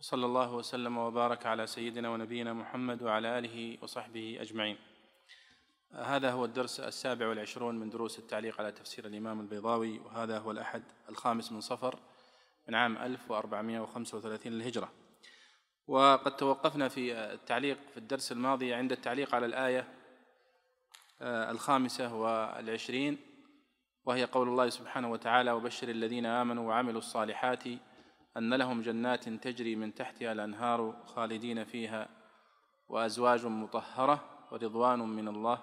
وصلى الله وسلم وبارك على سيدنا ونبينا محمد وعلى آله وصحبه أجمعين. هذا هو الدرس السابع والعشرون من دروس التعليق على تفسير الإمام البيضاوي وهذا هو الأحد الخامس من صفر من عام 1435 للهجرة. وقد توقفنا في التعليق في الدرس الماضي عند التعليق على الآية الخامسة والعشرين وهي قول الله سبحانه وتعالى وبشر الذين آمنوا وعملوا الصالحات أن لهم جنات تجري من تحتها الأنهار خالدين فيها وأزواج مطهرة ورضوان من الله.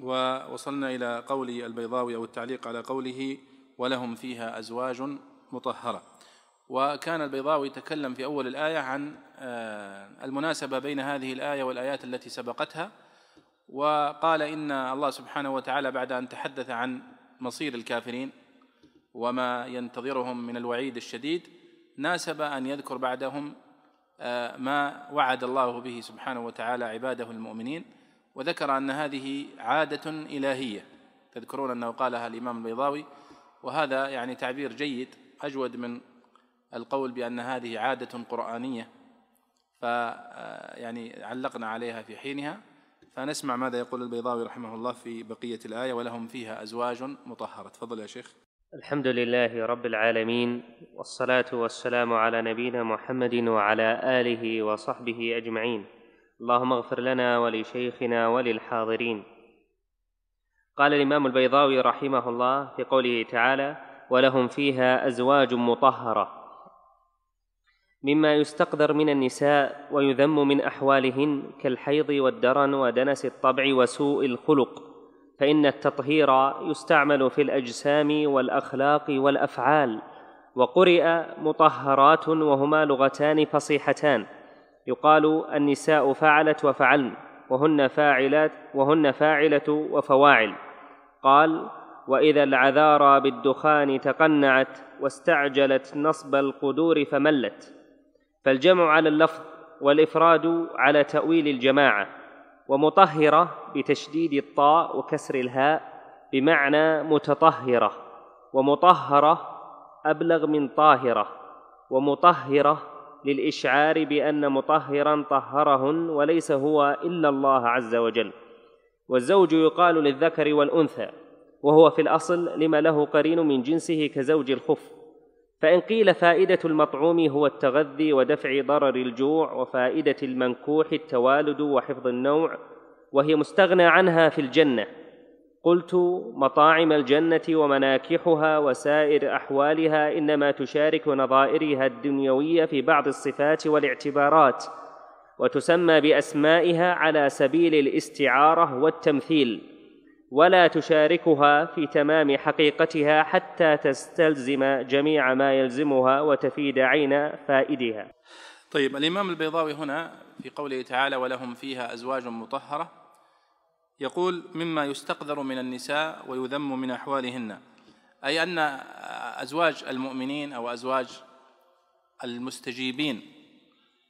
ووصلنا إلى قول البيضاوي أو التعليق على قوله ولهم فيها أزواج مطهرة. وكان البيضاوي تكلم في أول الآية عن المناسبة بين هذه الآية والآيات التي سبقتها وقال إن الله سبحانه وتعالى بعد أن تحدث عن مصير الكافرين. وما ينتظرهم من الوعيد الشديد ناسب أن يذكر بعدهم ما وعد الله به سبحانه وتعالى عباده المؤمنين وذكر أن هذه عادة إلهية. تذكرون أنه قالها الإمام البيضاوي وهذا يعني تعبير جيد أجود من القول بأن هذه عادة قرآنية. ف يعني علقنا عليها في حينها. فنسمع ماذا يقول البيضاوي رحمه الله في بقية الآية ولهم فيها أزواج مطهرة. تفضل يا شيخ. الحمد لله رب العالمين والصلاة والسلام على نبينا محمد وعلى آله وصحبه أجمعين. اللهم اغفر لنا ولشيخنا وللحاضرين. قال الإمام البيضاوي رحمه الله في قوله تعالى ولهم فيها أزواج مطهرة مما يستقدر من النساء ويذم من أحوالهن كالحيض والدرن ودنس الطبع وسوء الخلق. فإن التطهير يستعمل في الأجسام والأخلاق والأفعال وقرئ مطهرات وهما لغتان فصيحتان. يقال النساء فعلت وفعلن وهن فاعلات وهن فاعلة وفواعل. قال وإذا العذارى بالدخان تقنعت واستعجلت نصب القدور فملت. فالجمع على اللفظ والإفراد على تأويل الجماعة. ومطهرة بتشديد الطاء وكسر الهاء بمعنى متطهرة ومطهرة أبلغ من طاهرة ومطهرة للإشعار بأن مطهرا طهرهن وليس هو إلا الله عز وجل. والزوج يقال للذكر والأنثى وهو في الأصل لما له قرين من جنسه كزوج الخف. فإن قيل فائدة المطعوم هو التغذي ودفع ضرر الجوع وفائدة المنكوح التوالد وحفظ النوع وهي مستغنى عنها في الجنة. قلت مطاعم الجنة ومناكحها وسائر أحوالها إنما تشارك نظائرها الدنيوية في بعض الصفات والاعتبارات وتسمى بأسمائها على سبيل الاستعارة والتمثيل. ولا تشاركها في تمام حقيقتها حتى تستلزم جميع ما يلزمها وتفيد عين فائدها. طيب الإمام البيضاوي هنا في قوله تعالى ولهم فيها أزواج مطهرة يقول مما يستقذر من النساء ويذم من أحوالهن. أي أن أزواج المؤمنين أو أزواج المستجيبين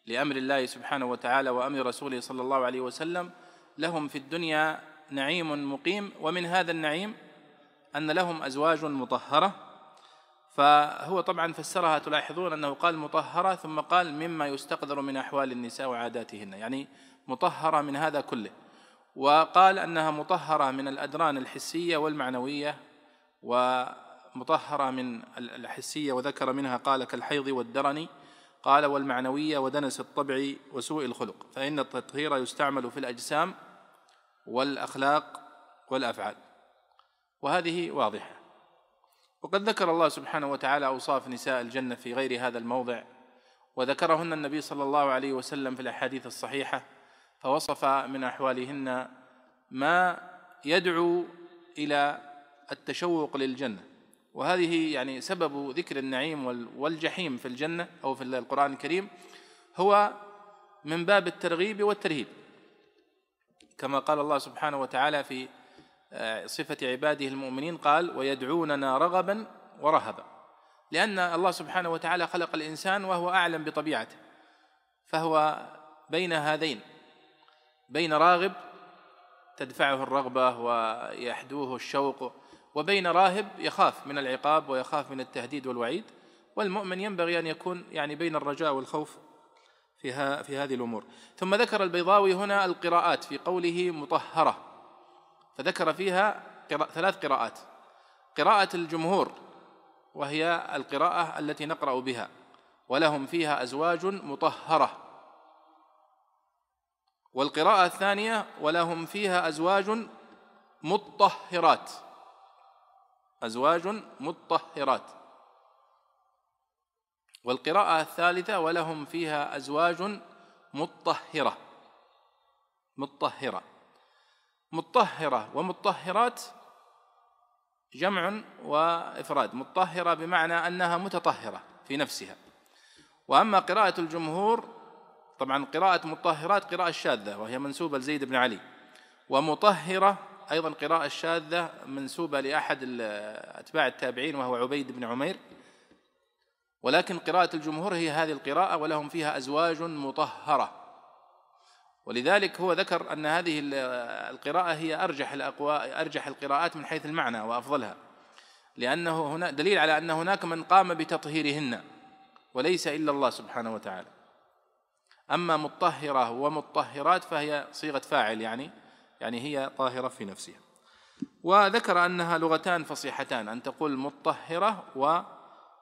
لأمر الله سبحانه وتعالى وأمر رسوله صلى الله عليه وسلم لهم في الدنيا نعيم مقيم ومن هذا النعيم أن لهم أزواج مطهرة. فهو طبعا فسرها تلاحظون أنه قال مطهرة ثم قال مما يستقدر من أحوال النساء وعاداتهن يعني مطهرة من هذا كله. وقال أنها مطهرة من الأدران الحسية والمعنوية ومطهرة من الحسية وذكر منها قال كالحيض والدرن قال والمعنوية ودنس الطبع وسوء الخلق. فإن التطهير يستعمل في الأجسام والأخلاق والأفعال. وهذه واضحة. وقد ذكر الله سبحانه وتعالى أوصاف نساء الجنة في غير هذا الموضع وذكرهن النبي صلى الله عليه وسلم في الأحاديث الصحيحة فوصف من أحوالهن ما يدعو إلى التشوق للجنة. وهذه يعني سبب ذكر النعيم والجحيم في الجنة أو في القرآن الكريم هو من باب الترغيب والترهيب. كما قال الله سبحانه وتعالى في آه، صفة عباده المؤمنين قال ويدعوننا رغبا ورهبا. لأن الله سبحانه وتعالى خلق الإنسان وهو أعلم بطبيعته فهو بين هذين بين راغب تدفعه الرغبة ويحدوه الشوق وبين راهب يخاف من العقاب ويخاف من التهديد والوعيد والمؤمن ينبغي أن يكون يعني بين الرجاء والخوف في, في هذه الأمور. ثم ذكر البيضاوي هنا القراءات في قوله مطهرة. فذكر فيها ثلاث قراءات. قراءة الجمهور وهي القراءة التي نقرأ بها. ولهم فيها أزواج مطهرة. والقراءة الثانية ولهم فيها أزواج مطهرات. أزواج مطهرات. والقراءة الثالثة ولهم فيها أزواج مطهرة. مطهرة. مطهرة. ومطهرات جمع وإفراد. مطهرة بمعنى أنها متطهرة في نفسها. وأما قراءة الجمهور طبعا قراءة مطهرات قراءة شاذة وهي منسوبة لزيد بن علي. ومطهرة أيضا قراءة شاذة منسوبة لأحد أتباع التابعين وهو عبيد بن عمير. ولكن قراءة الجمهور هي هذه القراءة ولهم فيها أزواج مطهرة. ولذلك هو ذكر أن هذه القراءة هي أرجح الأقوى أرجح القراءات من حيث المعنى وأفضلها. لأنه هنا دليل على أن هناك من قام بتطهيرهن وليس إلا الله سبحانه وتعالى. أما مطهرة ومطهرات فهي صيغة فاعل يعني يعني هي طاهرة في نفسها. وذكر أنها لغتان فصيحتان أن تقول مطهرة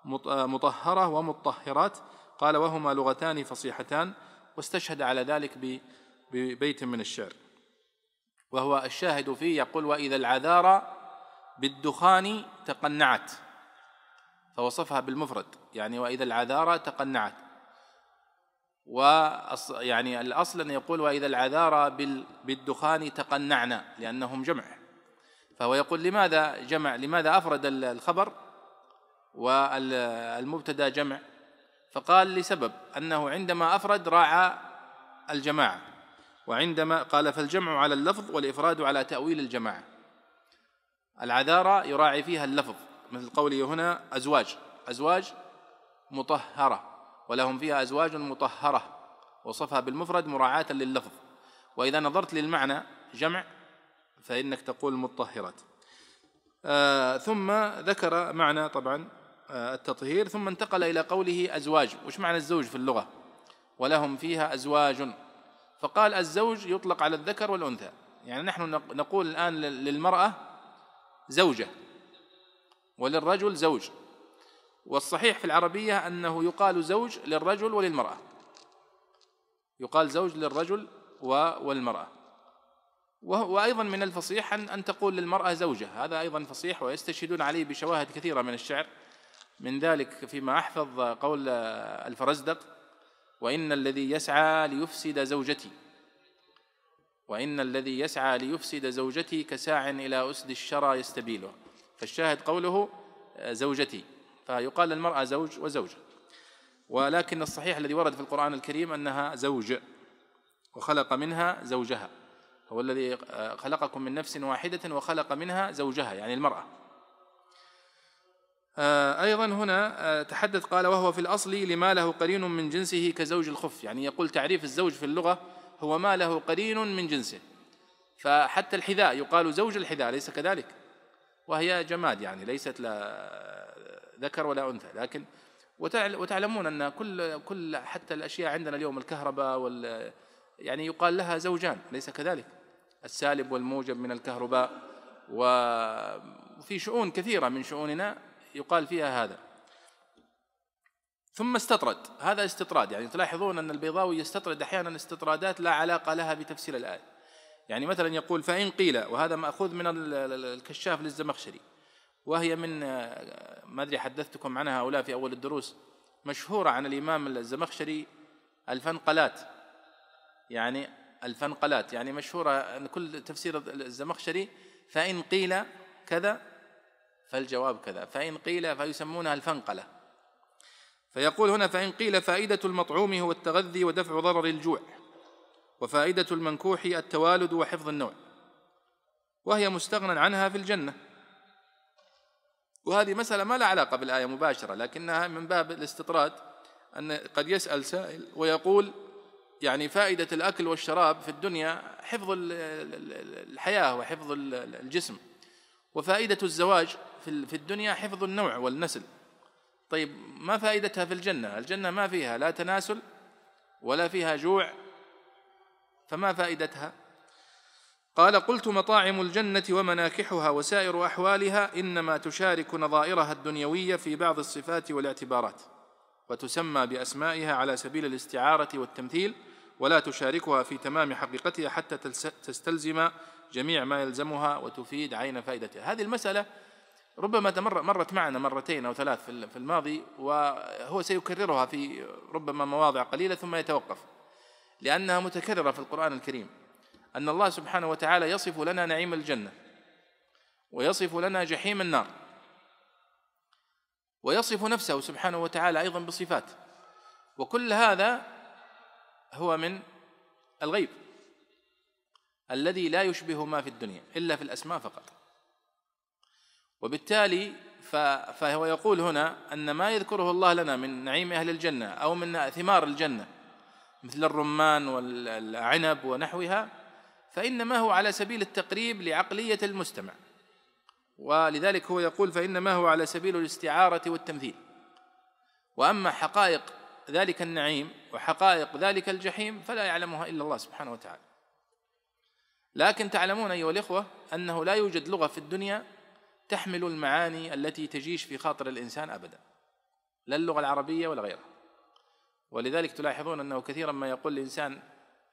ومطهرة ومطهرات. قال وهما لغتان فصيحتان واستشهد على ذلك ببيت من الشعر. وهو الشاهد فيه يقول وإذا العذارى بالدخان تقنعت. فوصفها بالمفرد يعني وإذا العذارى تقنعت. ويعني الأصل أن يقول وإذا العذارى بالدخان تقنعنا لأنهم جمع. فهو يقول لماذا جمع لماذا أفرد الخبر؟ والمبتدأ جمع. فقال لسبب أنه عندما أفرد راعى الجماعة وعندما قال فالجمع على اللفظ والإفراد على تأويل الجماعة. العذارى يراعي فيها اللفظ مثل قوله هنا أزواج. أزواج مطهرة ولهم فيها أزواج مطهرة وصفها بالمفرد مراعاة لللفظ. وإذا نظرت للمعنى جمع فإنك تقول مطهرات. آه ثم ذكر معنى طبعا التطهير ثم انتقل إلى قوله أزواج. وش معنى الزوج في اللغة؟ ولهم فيها أزواج. فقال الزوج يطلق على الذكر والأنثى. يعني نحن نقول الآن للمرأة زوجة وللرجل زوج. والصحيح في العربية أنه يقال زوج للرجل وللمرأة. يقال زوج للرجل والمرأة. وأيضا من الفصيح أن تقول للمرأة زوجة. هذا أيضا فصيح ويستشهدون عليه بشواهد كثيرة من الشعر. من ذلك فيما أحفظ قول الفرزدق وإن الذي يسعى ليفسد زوجتي وإن الذي يسعى ليفسد زوجتي كساع إلى أسد الشرى يستبيله. فالشاهد قوله زوجتي. فيقال للمرأة زوج وزوجة. ولكن الصحيح الذي ورد في القرآن الكريم أنها زوج وخلق منها زوجها. هو الذي خلقكم من نفس واحدة وخلق منها زوجها يعني المرأة. آه، أيضا هنا آه، تحدث قال وهو في الأصل لما له قرين من جنسه كزوج الخف. يعني يقول تعريف الزوج في اللغة هو ما له قرين من جنسه. فحتى الحذاء يقال زوج الحذاء ليس كذلك؟ وهي جماد يعني ليست لا ذكر ولا أنثى. لكن وتعلمون أن كل كل حتى الأشياء عندنا اليوم الكهرباء وال يعني يقال لها زوجان ليس كذلك؟ السالب والموجب من الكهرباء وفي شؤون كثيرة من شؤوننا يقال فيها هذا. ثم استطرد. هذا استطراد يعني تلاحظون أن البيضاوي يستطرد أحيانا استطرادات لا علاقة لها بتفسير الآية. يعني مثلا يقول فإن قيل وهذا مأخوذ من الكشاف للزمخشري. وهي من ما أدري حدثتكم عنها هؤلاء في أول الدروس مشهورة عن الإمام الزمخشري الفنقلات. يعني الفنقلات يعني مشهورة أن كل تفسير الزمخشري فإن قيل كذا فالجواب كذا فإن قيل فيسمونها الفنقلة. فيقول هنا فإن قيل فائدة المطعوم هو التغذي ودفع ضرر الجوع وفائدة المنكوح التوالد وحفظ النوع وهي مستغنى عنها في الجنة. وهذه مسألة ما لها علاقة بالآية مباشرة لكنها من باب الاستطراد أن قد يسأل سائل ويقول يعني فائدة الأكل والشراب في الدنيا حفظ الحياة وحفظ الجسم. وفائدة الزواج في الدنيا حفظ النوع والنسل. طيب ما فائدتها في الجنة؟ الجنة ما فيها لا تناسل ولا فيها جوع. فما فائدتها؟ قال قلت مطاعم الجنة ومناكحها وسائر أحوالها إنما تشارك نظائرها الدنيوية في بعض الصفات والاعتبارات وتسمى بأسمائها على سبيل الاستعارة والتمثيل ولا تشاركها في تمام حقيقتها حتى تستلزم جميع ما يلزمها وتفيد عين فائدتها. هذه المسألة ربما تمر مرت معنا مرتين أو ثلاث في الماضي وهو سيكررها في ربما مواضع قليلة ثم يتوقف لأنها متكررة في القرآن الكريم. أن الله سبحانه وتعالى يصف لنا نعيم الجنة ويصف لنا جحيم النار ويصف نفسه سبحانه وتعالى أيضا بصفات. وكل هذا هو من الغيب. الذي لا يشبه ما في الدنيا إلا في الأسماء فقط. وبالتالي فهو يقول هنا أن ما يذكره الله لنا من نعيم أهل الجنة أو من ثمار الجنة مثل الرمان والعنب ونحوها فإنما هو على سبيل التقريب لعقلية المستمع. ولذلك هو يقول فإنما هو على سبيل الاستعارة والتمثيل. وأما حقائق ذلك النعيم وحقائق ذلك الجحيم فلا يعلمها إلا الله سبحانه وتعالى. لكن تعلمون أيها الإخوة أنه لا يوجد لغة في الدنيا تحمل المعاني التي تجيش في خاطر الإنسان أبدا لا اللغة العربية ولا غيرها. ولذلك تلاحظون أنه كثيرا ما يقول الإنسان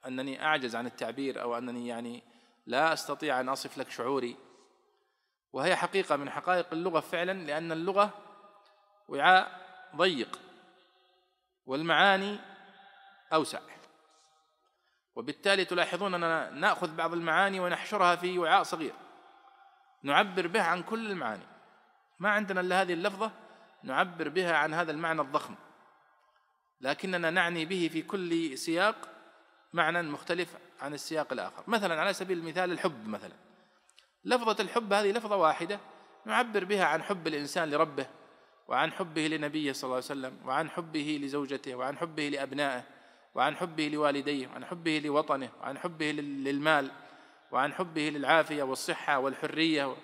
أنني أعجز عن التعبير أو أنني يعني لا أستطيع أن أصف لك شعوري. وهي حقيقة من حقائق اللغة فعلا لأن اللغة وعاء ضيق والمعاني أوسع. وبالتالي تلاحظون أننا نأخذ بعض المعاني ونحشرها في وعاء صغير. نعبر به عن كل المعاني. ما عندنا إلا هذه اللفظة نعبر بها عن هذا المعنى الضخم. لكننا نعني به في كل سياق معنى مختلف عن السياق الآخر. مثلا على سبيل المثال الحب مثلا. لفظة الحب هذه لفظة واحدة نعبر بها عن حب الإنسان لربه وعن حبه لنبيه صلى الله عليه وسلم وعن حبه لزوجته وعن حبه لأبنائه وعن حبه لوالديه وعن حبه لوطنه وعن حبه للمال وعن حبه للعافية والصحة والحرية.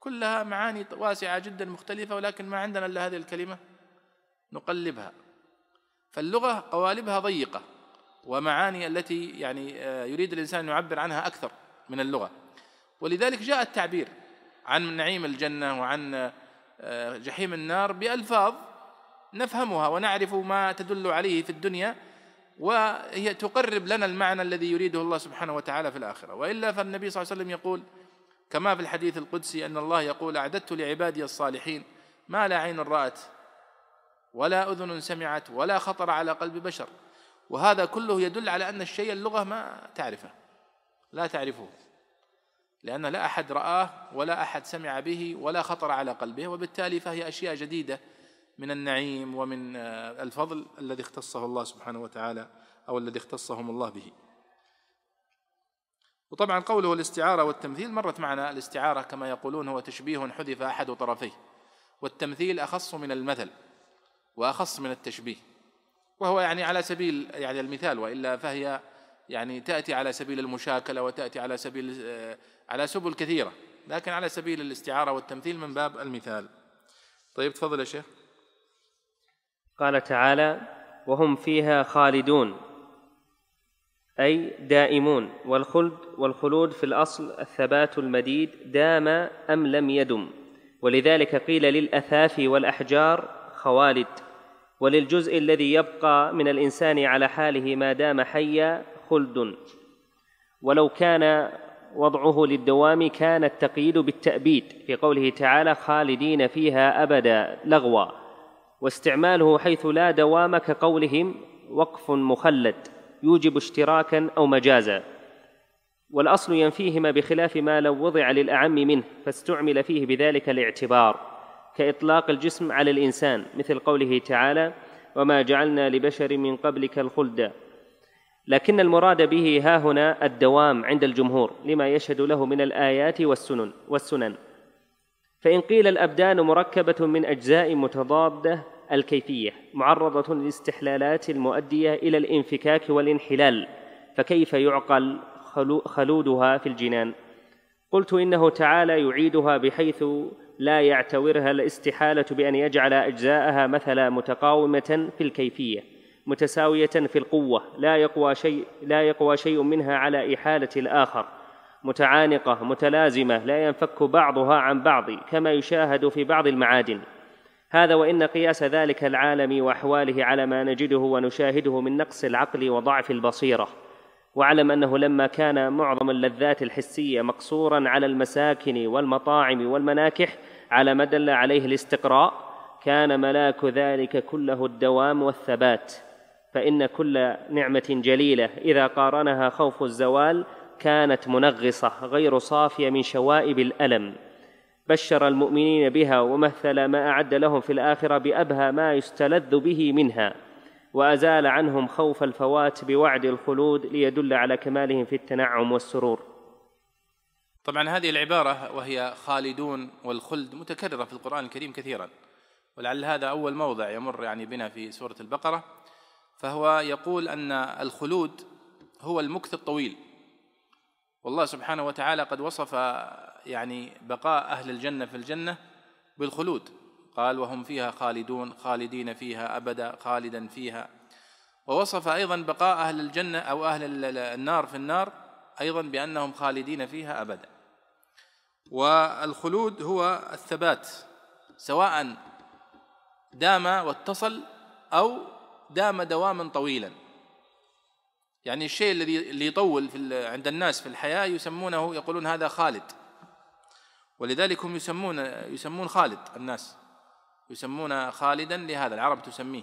كلها معاني واسعة جدا مختلفة ولكن ما عندنا إلا هذه الكلمة نقلبها. فاللغة قوالبها ضيقة ومعاني التي يعني آه، يريد الإنسان أن يعبر عنها أكثر من اللغة. ولذلك جاء التعبير عن نعيم الجنة وعن آه، جحيم النار بألفاظ نفهمها ونعرف ما تدل عليه في الدنيا وهي تقرب لنا المعنى الذي يريده الله سبحانه وتعالى في الآخرة. وإلا فالنبي صلى الله عليه وسلم يقول كما في الحديث القدسي أن الله يقول أعددت لعبادي الصالحين ما لا عين رأت ولا أذن سمعت ولا خطر على قلب بشر. وهذا كله يدل على أن الشيء اللغة ما تعرفه لا تعرفه لأن لا أحد رآه ولا أحد سمع به ولا خطر على قلبه وبالتالي فهي أشياء جديدة من النعيم ومن الفضل الذي اختصه الله سبحانه وتعالى أو الذي اختصهم الله به. وطبعا قوله الاستعارة والتمثيل مرت معنا الاستعارة كما يقولون هو تشبيه حذف أحد طرفيه. والتمثيل أخص من المثل وأخص من التشبيه. وهو يعني على سبيل يعني المثال وإلا فهي يعني تأتي على سبيل المشاكلة وتأتي على سبيل على سبل كثيرة. لكن على سبيل الاستعارة والتمثيل من باب المثال. طيب تفضل يا شيخ. قال تعالى وهم فيها خالدون أي دائمون والخلد والخلود في الأصل الثبات المديد دام أم لم يدم. ولذلك قيل للاثاف والأحجار خوالد وللجزء الذي يبقى من الإنسان على حاله ما دام حيا خلد. ولو كان وضعه للدوام كان التقييد بالتأبيد في قوله تعالى خالدين فيها أبدا لغوا. واستعماله حيث لا دوام كقولهم وقف مخلد يوجب اشتراكا أو مجازا. والأصل ينفيهما بخلاف ما لو وضع للأعم منه فاستعمل فيه بذلك الاعتبار كإطلاق الجسم على الإنسان مثل قوله تعالى وما جعلنا لبشر من قبلك الخلد لكن المراد به ها هنا الدوام عند الجمهور لما يشهد له من الآيات والسنن والسنن. فإن قيل الأبدان مركبة من أجزاء متضادة الكيفية معرضة للاستحلالات المؤدية إلى الانفكاك والانحلال فكيف يعقل خلودها في الجنان؟ قلت إنه تعالى يعيدها بحيث لا يعتورها الاستحالة بأن يجعل أجزاءها مثلا متقاومة في الكيفية متساوية في القوة لا يقوى شيء لا يقوى شيء منها على إحالة الآخر متعانقة متلازمة لا ينفك بعضها عن بعض كما يشاهد في بعض المعادن. هذا وإن قياس ذلك العالم وأحواله على ما نجده ونشاهده من نقص العقل وضعف البصيرة واعلم أنه لما كان معظم اللذات الحسية مقصورا على المساكن والمطاعم والمناكح على ما دل عليه الاستقراء كان ملاك ذلك كله الدوام والثبات فإن كل نعمة جليلة إذا قارنها خوف الزوال كانت منغصة غير صافية من شوائب الألم. بشر المؤمنين بها ومثل ما أعد لهم في الآخرة بأبهى ما يستلذ به منها وأزال عنهم خوف الفوات بوعد الخلود ليدل على كمالهم في التنعم والسرور. طبعا هذه العبارة وهي خالدون والخلد متكررة في القرآن الكريم كثيرا ولعل هذا أول موضع يمر يعني بنا في سورة البقرة فهو يقول أن الخلود هو المكث الطويل. والله سبحانه وتعالى قد وصف يعني بقاء أهل الجنة في الجنة بالخلود. قال وهم فيها خالدون خالدين فيها أبدا خالدا فيها. ووصف أيضا بقاء أهل الجنة أو أهل النار في النار أيضا بأنهم خالدين فيها أبدا. والخلود هو الثبات سواء دام واتصل أو دام دواما طويلا. يعني الشيء الذي اللي يطول في عند الناس في الحياة يسمونه يقولون هذا خالد. ولذلك هم يسمون يسمون خالد الناس. يسمون خالدا لهذا العرب تسميه.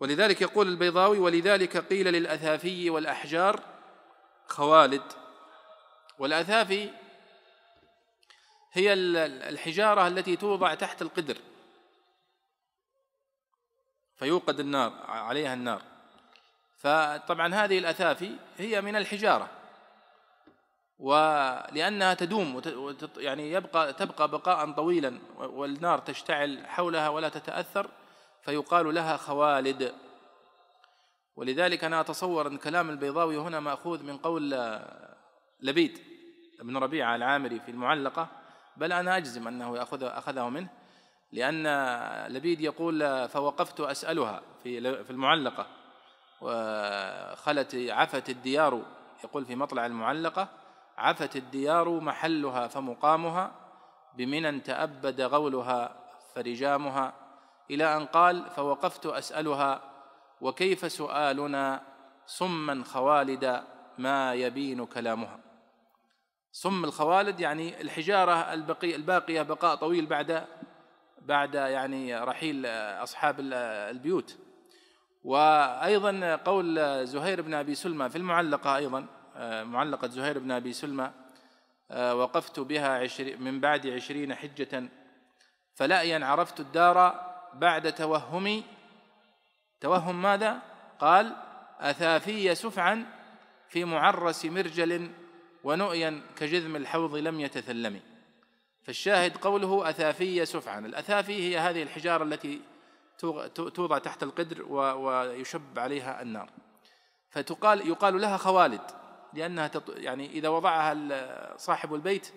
ولذلك يقول البيضاوي ولذلك قيل للأثافي والأحجار خوالد. والأثافي هي الحجارة التي توضع تحت القدر. فيوقد النار عليها النار. فطبعا هذه الأثافي هي من الحجارة. ولأنها تدوم يعني يبقى تبقى بقاء طويلا والنار تشتعل حولها ولا تتأثر فيقال لها خوالد. ولذلك أنا أتصور أن كلام البيضاوي هنا مأخوذ من قول لبيد بن ربيعة العامري في المعلقة بل أنا أجزم أنه يأخذ أخذه منه لأن لبيد يقول فوقفت أسألها في في المعلقة وخلت عفت الديار يقول في مطلع المعلقة عفت الديار محلها فمقامها بمنى تأبد غولها فرجامها. إلى أن قال فوقفت أسألها وكيف سؤالنا صما خوالد ما يبين كلامها. صم الخوالد يعني الحجارة البقي الباقية بقاء طويل بعد بعد يعني رحيل أصحاب البيوت. وأيضا قول زهير بن أبي سلمى في المعلقة أيضا معلقة زهير بن أبي سلمى آه، وقفت بها من بعد عشرين حجة فلأيا عرفت الدار بعد توهمي. توهم ماذا؟ قال أثافي سفعا في معرس مرجل ونؤيا كجذم الحوض لم يتثلم فالشاهد قوله أثافي سفعا. الأثافي هي هذه الحجارة التي توضع تحت القدر ويشب عليها النار. فتقال يقال لها خوالد. لأنها يعني إذا وضعها صاحب البيت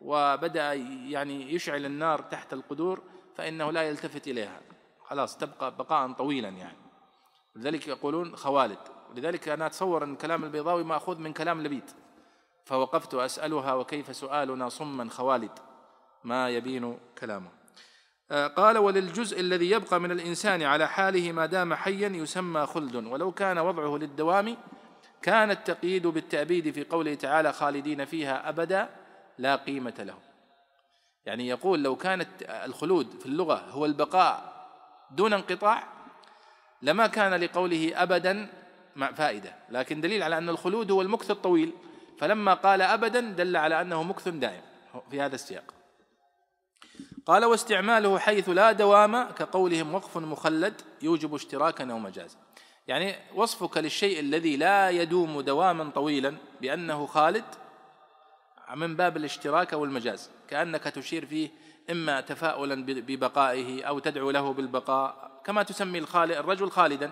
وبدأ يعني يشعل النار تحت القدور فإنه لا يلتفت إليها. خلاص تبقى بقاء طويلا يعني. لذلك يقولون خوالد. لذلك أنا أتصور أن كلام البيضاوي مأخوذ من كلام لبيد. فوقفت أسألها وكيف سؤالنا صما خوالد؟ ما يبين كلامه. آه، قال وللجزء الذي يبقى من الإنسان على حاله ما دام حيا يسمى خلد. ولو كان وضعه للدوام كان التقييد بالتأبيد في قوله تعالى خالدين فيها أبدا لا قيمة له يعني يقول لو كانت الخلود في اللغة هو البقاء دون انقطاع لما كان لقوله أبدا مع فائدة. لكن دليل على أن الخلود هو المكث الطويل. فلما قال أبدا دل على أنه مكث دائم في هذا السياق. قال واستعماله حيث لا دوام كقولهم وقف مخلد يوجب اشتراكا أو مجازا. يعني وصفك للشيء الذي لا يدوم دواما طويلا بأنه خالد من باب الاشتراك أو المجاز كأنك تشير فيه إما تفاؤلا ببقائه أو تدعو له بالبقاء كما تسمي الخالد الرجل خالدا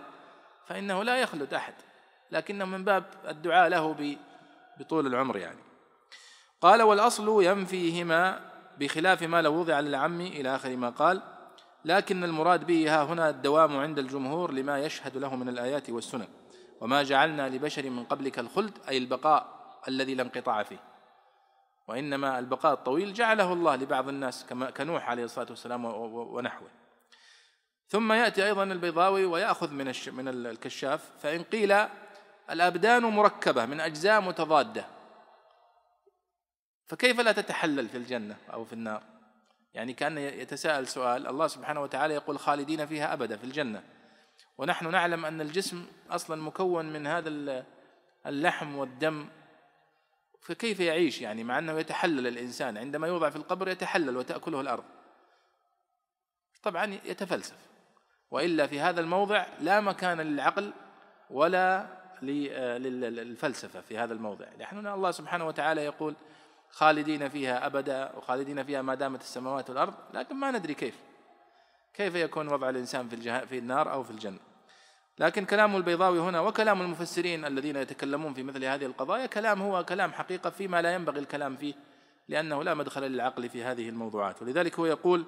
فإنه لا يخلد أحد لكنه من باب الدعاء له بطول العمر يعني. قال والأصل ينفيهما بخلاف ما لو وضع للعم إلى آخر ما قال لكن المراد به ها هنا الدوام عند الجمهور لما يشهد له من الآيات والسنن. وما جعلنا لبشر من قبلك الخلد أي البقاء الذي لا انقطاع فيه. وإنما البقاء الطويل جعله الله لبعض الناس كما كنوح عليه الصلاة والسلام ونحوه. ثم يأتي أيضا البيضاوي ويأخذ من من الكشاف فإن قيل الأبدان مركبة من أجزاء متضادة فكيف لا تتحلل في الجنة أو في النار؟ يعني كان يتساءل سؤال الله سبحانه وتعالى يقول خالدين فيها أبدا في الجنة. ونحن نعلم أن الجسم أصلا مكون من هذا اللحم والدم. فكيف يعيش يعني؟ مع أنه يتحلل الإنسان. عندما يوضع في القبر يتحلل وتأكله الأرض. طبعا يتفلسف. وإلا في هذا الموضع لا مكان للعقل ولا للفلسفة في هذا الموضع. نحن الله سبحانه وتعالى يقول خالدين فيها أبدا وخالدين فيها ما دامت السماوات والأرض لكن ما ندري كيف. كيف يكون وضع الإنسان في, في النار أو في الجنة. لكن كلام البيضاوي هنا وكلام المفسرين الذين يتكلمون في مثل هذه القضايا كلام هو كلام حقيقة فيما لا ينبغي الكلام فيه لأنه لا مدخل للعقل في هذه الموضوعات. ولذلك هو يقول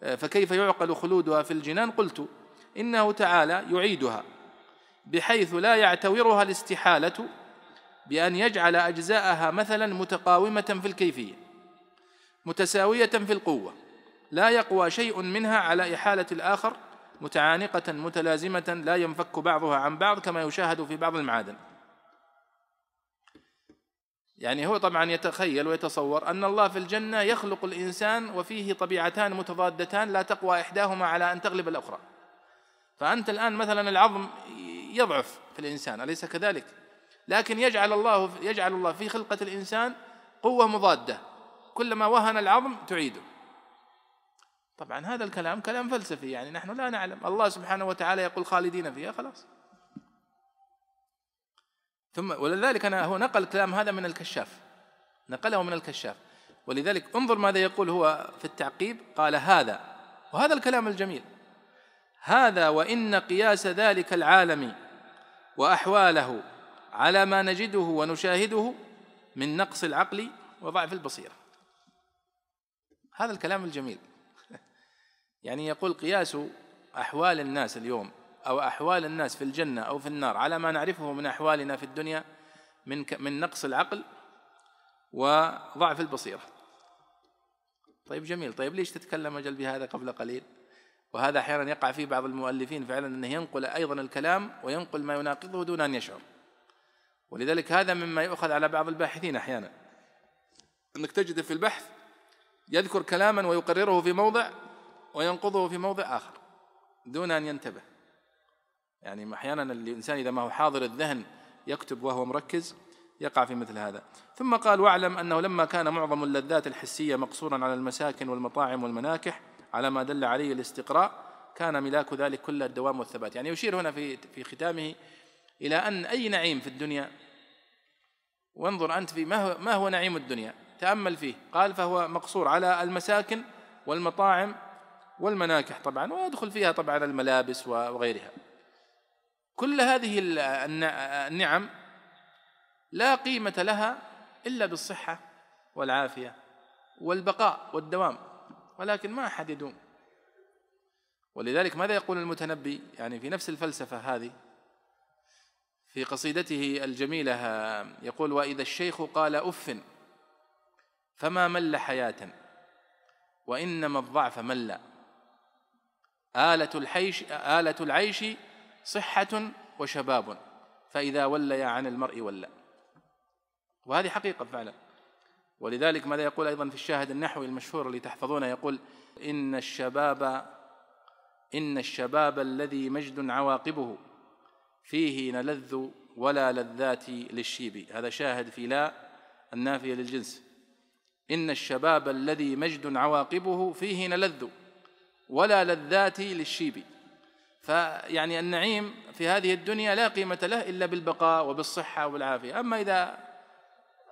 فكيف يعقل خلودها في الجنان؟ قلت إنه تعالى يعيدها بحيث لا يعتورها الاستحالة بأن يجعل أجزاءها مثلا متقاومة في الكيفية متساوية في القوة لا يقوى شيء منها على إحالة الآخر متعانقة متلازمة لا ينفك بعضها عن بعض كما يشاهد في بعض المعادن يعني هو طبعا يتخيل ويتصور أن الله في الجنة يخلق الإنسان وفيه طبيعتان متضادتان لا تقوى إحداهما على أن تغلب الأخرى فأنت الآن مثلا العظم يضعف في الإنسان أليس كذلك؟ لكن يجعل الله يجعل الله في خلقة الإنسان قوة مضادة. كلما وهن العظم تعيده. طبعا هذا الكلام كلام فلسفي يعني نحن لا نعلم. الله سبحانه وتعالى يقول خالدين فيها خلاص. ثم ولذلك أنا هو نقل الكلام هذا من الكشاف. نقله من الكشاف. ولذلك انظر ماذا يقول هو في التعقيب. قال هذا. وهذا الكلام الجميل. هذا وإن قياس ذلك العالم وأحواله على ما نجده ونشاهده من نقص العقل وضعف البصيرة. هذا الكلام الجميل. يعني يقول قياس أحوال الناس اليوم أو أحوال الناس في الجنة أو في النار على ما نعرفه من أحوالنا في الدنيا من من نقص العقل وضعف البصيرة. طيب جميل. طيب ليش تتكلم أجل بهذا قبل قليل؟ وهذا أحيانا يقع فيه بعض المؤلفين فعلا أنه ينقل أيضا الكلام وينقل ما يناقضه دون أن يشعر. ولذلك هذا مما يؤخذ على بعض الباحثين أحيانا. أنك تجد في البحث يذكر كلاما ويقرره في موضع وينقضه في موضع آخر دون أن ينتبه. يعني أحيانا الإنسان إذا ما هو حاضر الذهن يكتب وهو مركز يقع في مثل هذا. ثم قال واعلم أنه لما كان معظم اللذات الحسية مقصورا على المساكن والمطاعم والمناكح على ما دل عليه الاستقراء كان ملاك ذلك كل الدوام والثبات. يعني يشير هنا في في ختامه إلى أن أي نعيم في الدنيا وانظر أنت في ما هو, ما هو نعيم الدنيا. تأمل فيه. قال فهو مقصور على المساكن والمطاعم والمناكح طبعا ويدخل فيها طبعا الملابس وغيرها. كل هذه النعم لا قيمة لها إلا بالصحة والعافية والبقاء والدوام ولكن ما أحد يدوم. ولذلك ماذا يقول المتنبي؟ يعني في نفس الفلسفة هذه في قصيدته الجميلة يقول وإذا الشيخ قال أف فما مل حياة وإنما الضعف مل. آلة الحيش آلة العيش صحة وشباب فإذا ولي عن المرء ولى وهذه حقيقة فعلا. ولذلك ماذا يقول أيضا في الشاهد النحوي المشهور اللي تحفظونه؟ يقول إن الشباب إن الشباب الذي مجد عواقبه. فيه نلذ ولا لذات للشيب. هذا شاهد في لا النافية للجنس. إن الشباب الذي مجد عواقبه فيه نلذ ولا لذات للشيب. فيعني النعيم في هذه الدنيا لا قيمة له إلا بالبقاء وبالصحة وبالعافية. أما إذا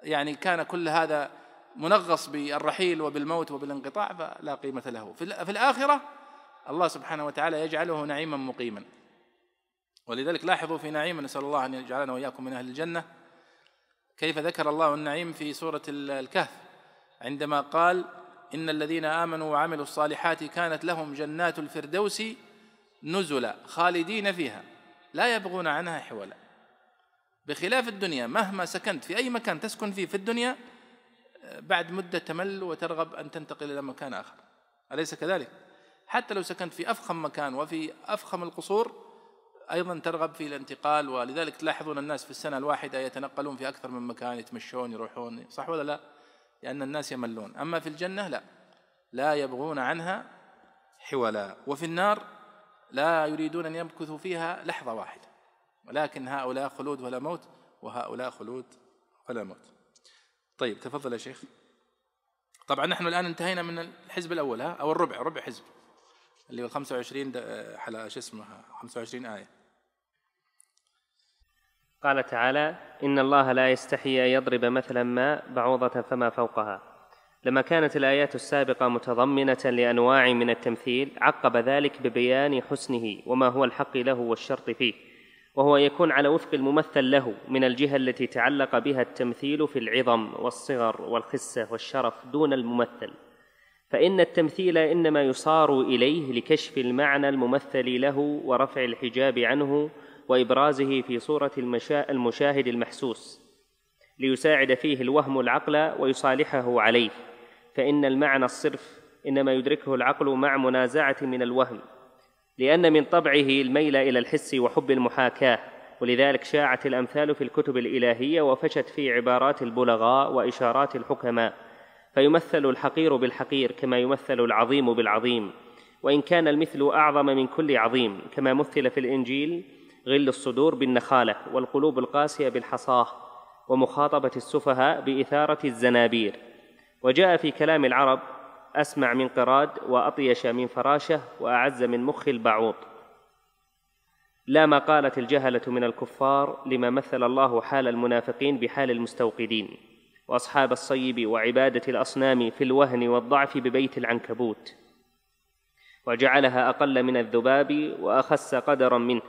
يعني كان كل هذا منغص بالرحيل وبالموت وبالانقطاع فلا قيمة له. في الآخرة الله سبحانه وتعالى يجعله نعيما مقيما. ولذلك لاحظوا في نعيم نسأل الله أن يجعلنا وإياكم من أهل الجنة. كيف ذكر الله النعيم في سورة الكهف؟ عندما قال إن الذين آمنوا وعملوا الصالحات كانت لهم جنات الفردوس نزلا خالدين فيها لا يبغون عنها حولا. بخلاف الدنيا مهما سكنت في أي مكان تسكن فيه في الدنيا بعد مدة تمل وترغب أن تنتقل إلى مكان آخر. أليس كذلك؟ حتى لو سكنت في أفخم مكان وفي أفخم القصور أيضا ترغب في الانتقال ولذلك تلاحظون الناس في السنة الواحدة يتنقلون في أكثر من مكان يتمشون يروحون صح ولا لا؟ لأن الناس يملون. أما في الجنة لا. لا يبغون عنها حولا. وفي النار لا يريدون أن يمكثوا فيها لحظة واحدة. ولكن هؤلاء خلود ولا موت وهؤلاء خلود ولا موت. طيب تفضل يا شيخ. طبعا نحن الآن انتهينا من الحزب الأول ها؟ أو الربع ربع حزب. اللي هو 25 حلقة شو اسمها؟ 25 آية. قال تعالى إن الله لا يستحي أن يضرب مثلا ما بعوضة فما فوقها. لما كانت الآيات السابقة متضمنة لأنواع من التمثيل عقب ذلك ببيان حسنه وما هو الحق له والشرط فيه. وهو يكون على وفق الممثل له من الجهة التي تعلق بها التمثيل في العظم والصغر والخسة والشرف دون الممثل. فإن التمثيل إنما يصار إليه لكشف المعنى الممثل له ورفع الحجاب عنه وإبرازه في صورة المشاهد المحسوس ليساعد فيه الوهم العقل ويصالحه عليه فإن المعنى الصرف إنما يدركه العقل مع منازعة من الوهم لأن من طبعه الميل إلى الحس وحب المحاكاة ولذلك شاعت الأمثال في الكتب الإلهية وفشت في عبارات البلغاء وإشارات الحكماء فيمثل الحقير بالحقير كما يمثل العظيم بالعظيم وإن كان المثل أعظم من كل عظيم كما مثل في الإنجيل غل الصدور بالنخالة والقلوب القاسية بالحصاة ومخاطبة السفهاء بإثارة الزنابير. وجاء في كلام العرب أسمع من قراد وأطيش من فراشة وأعز من مخ البعوض. لا ما قالت الجهلة من الكفار لما مثل الله حال المنافقين بحال المستوقدين. وأصحاب الصيب وعبادة الأصنام في الوهن والضعف ببيت العنكبوت. وجعلها أقل من الذباب وأخس قدرا منه.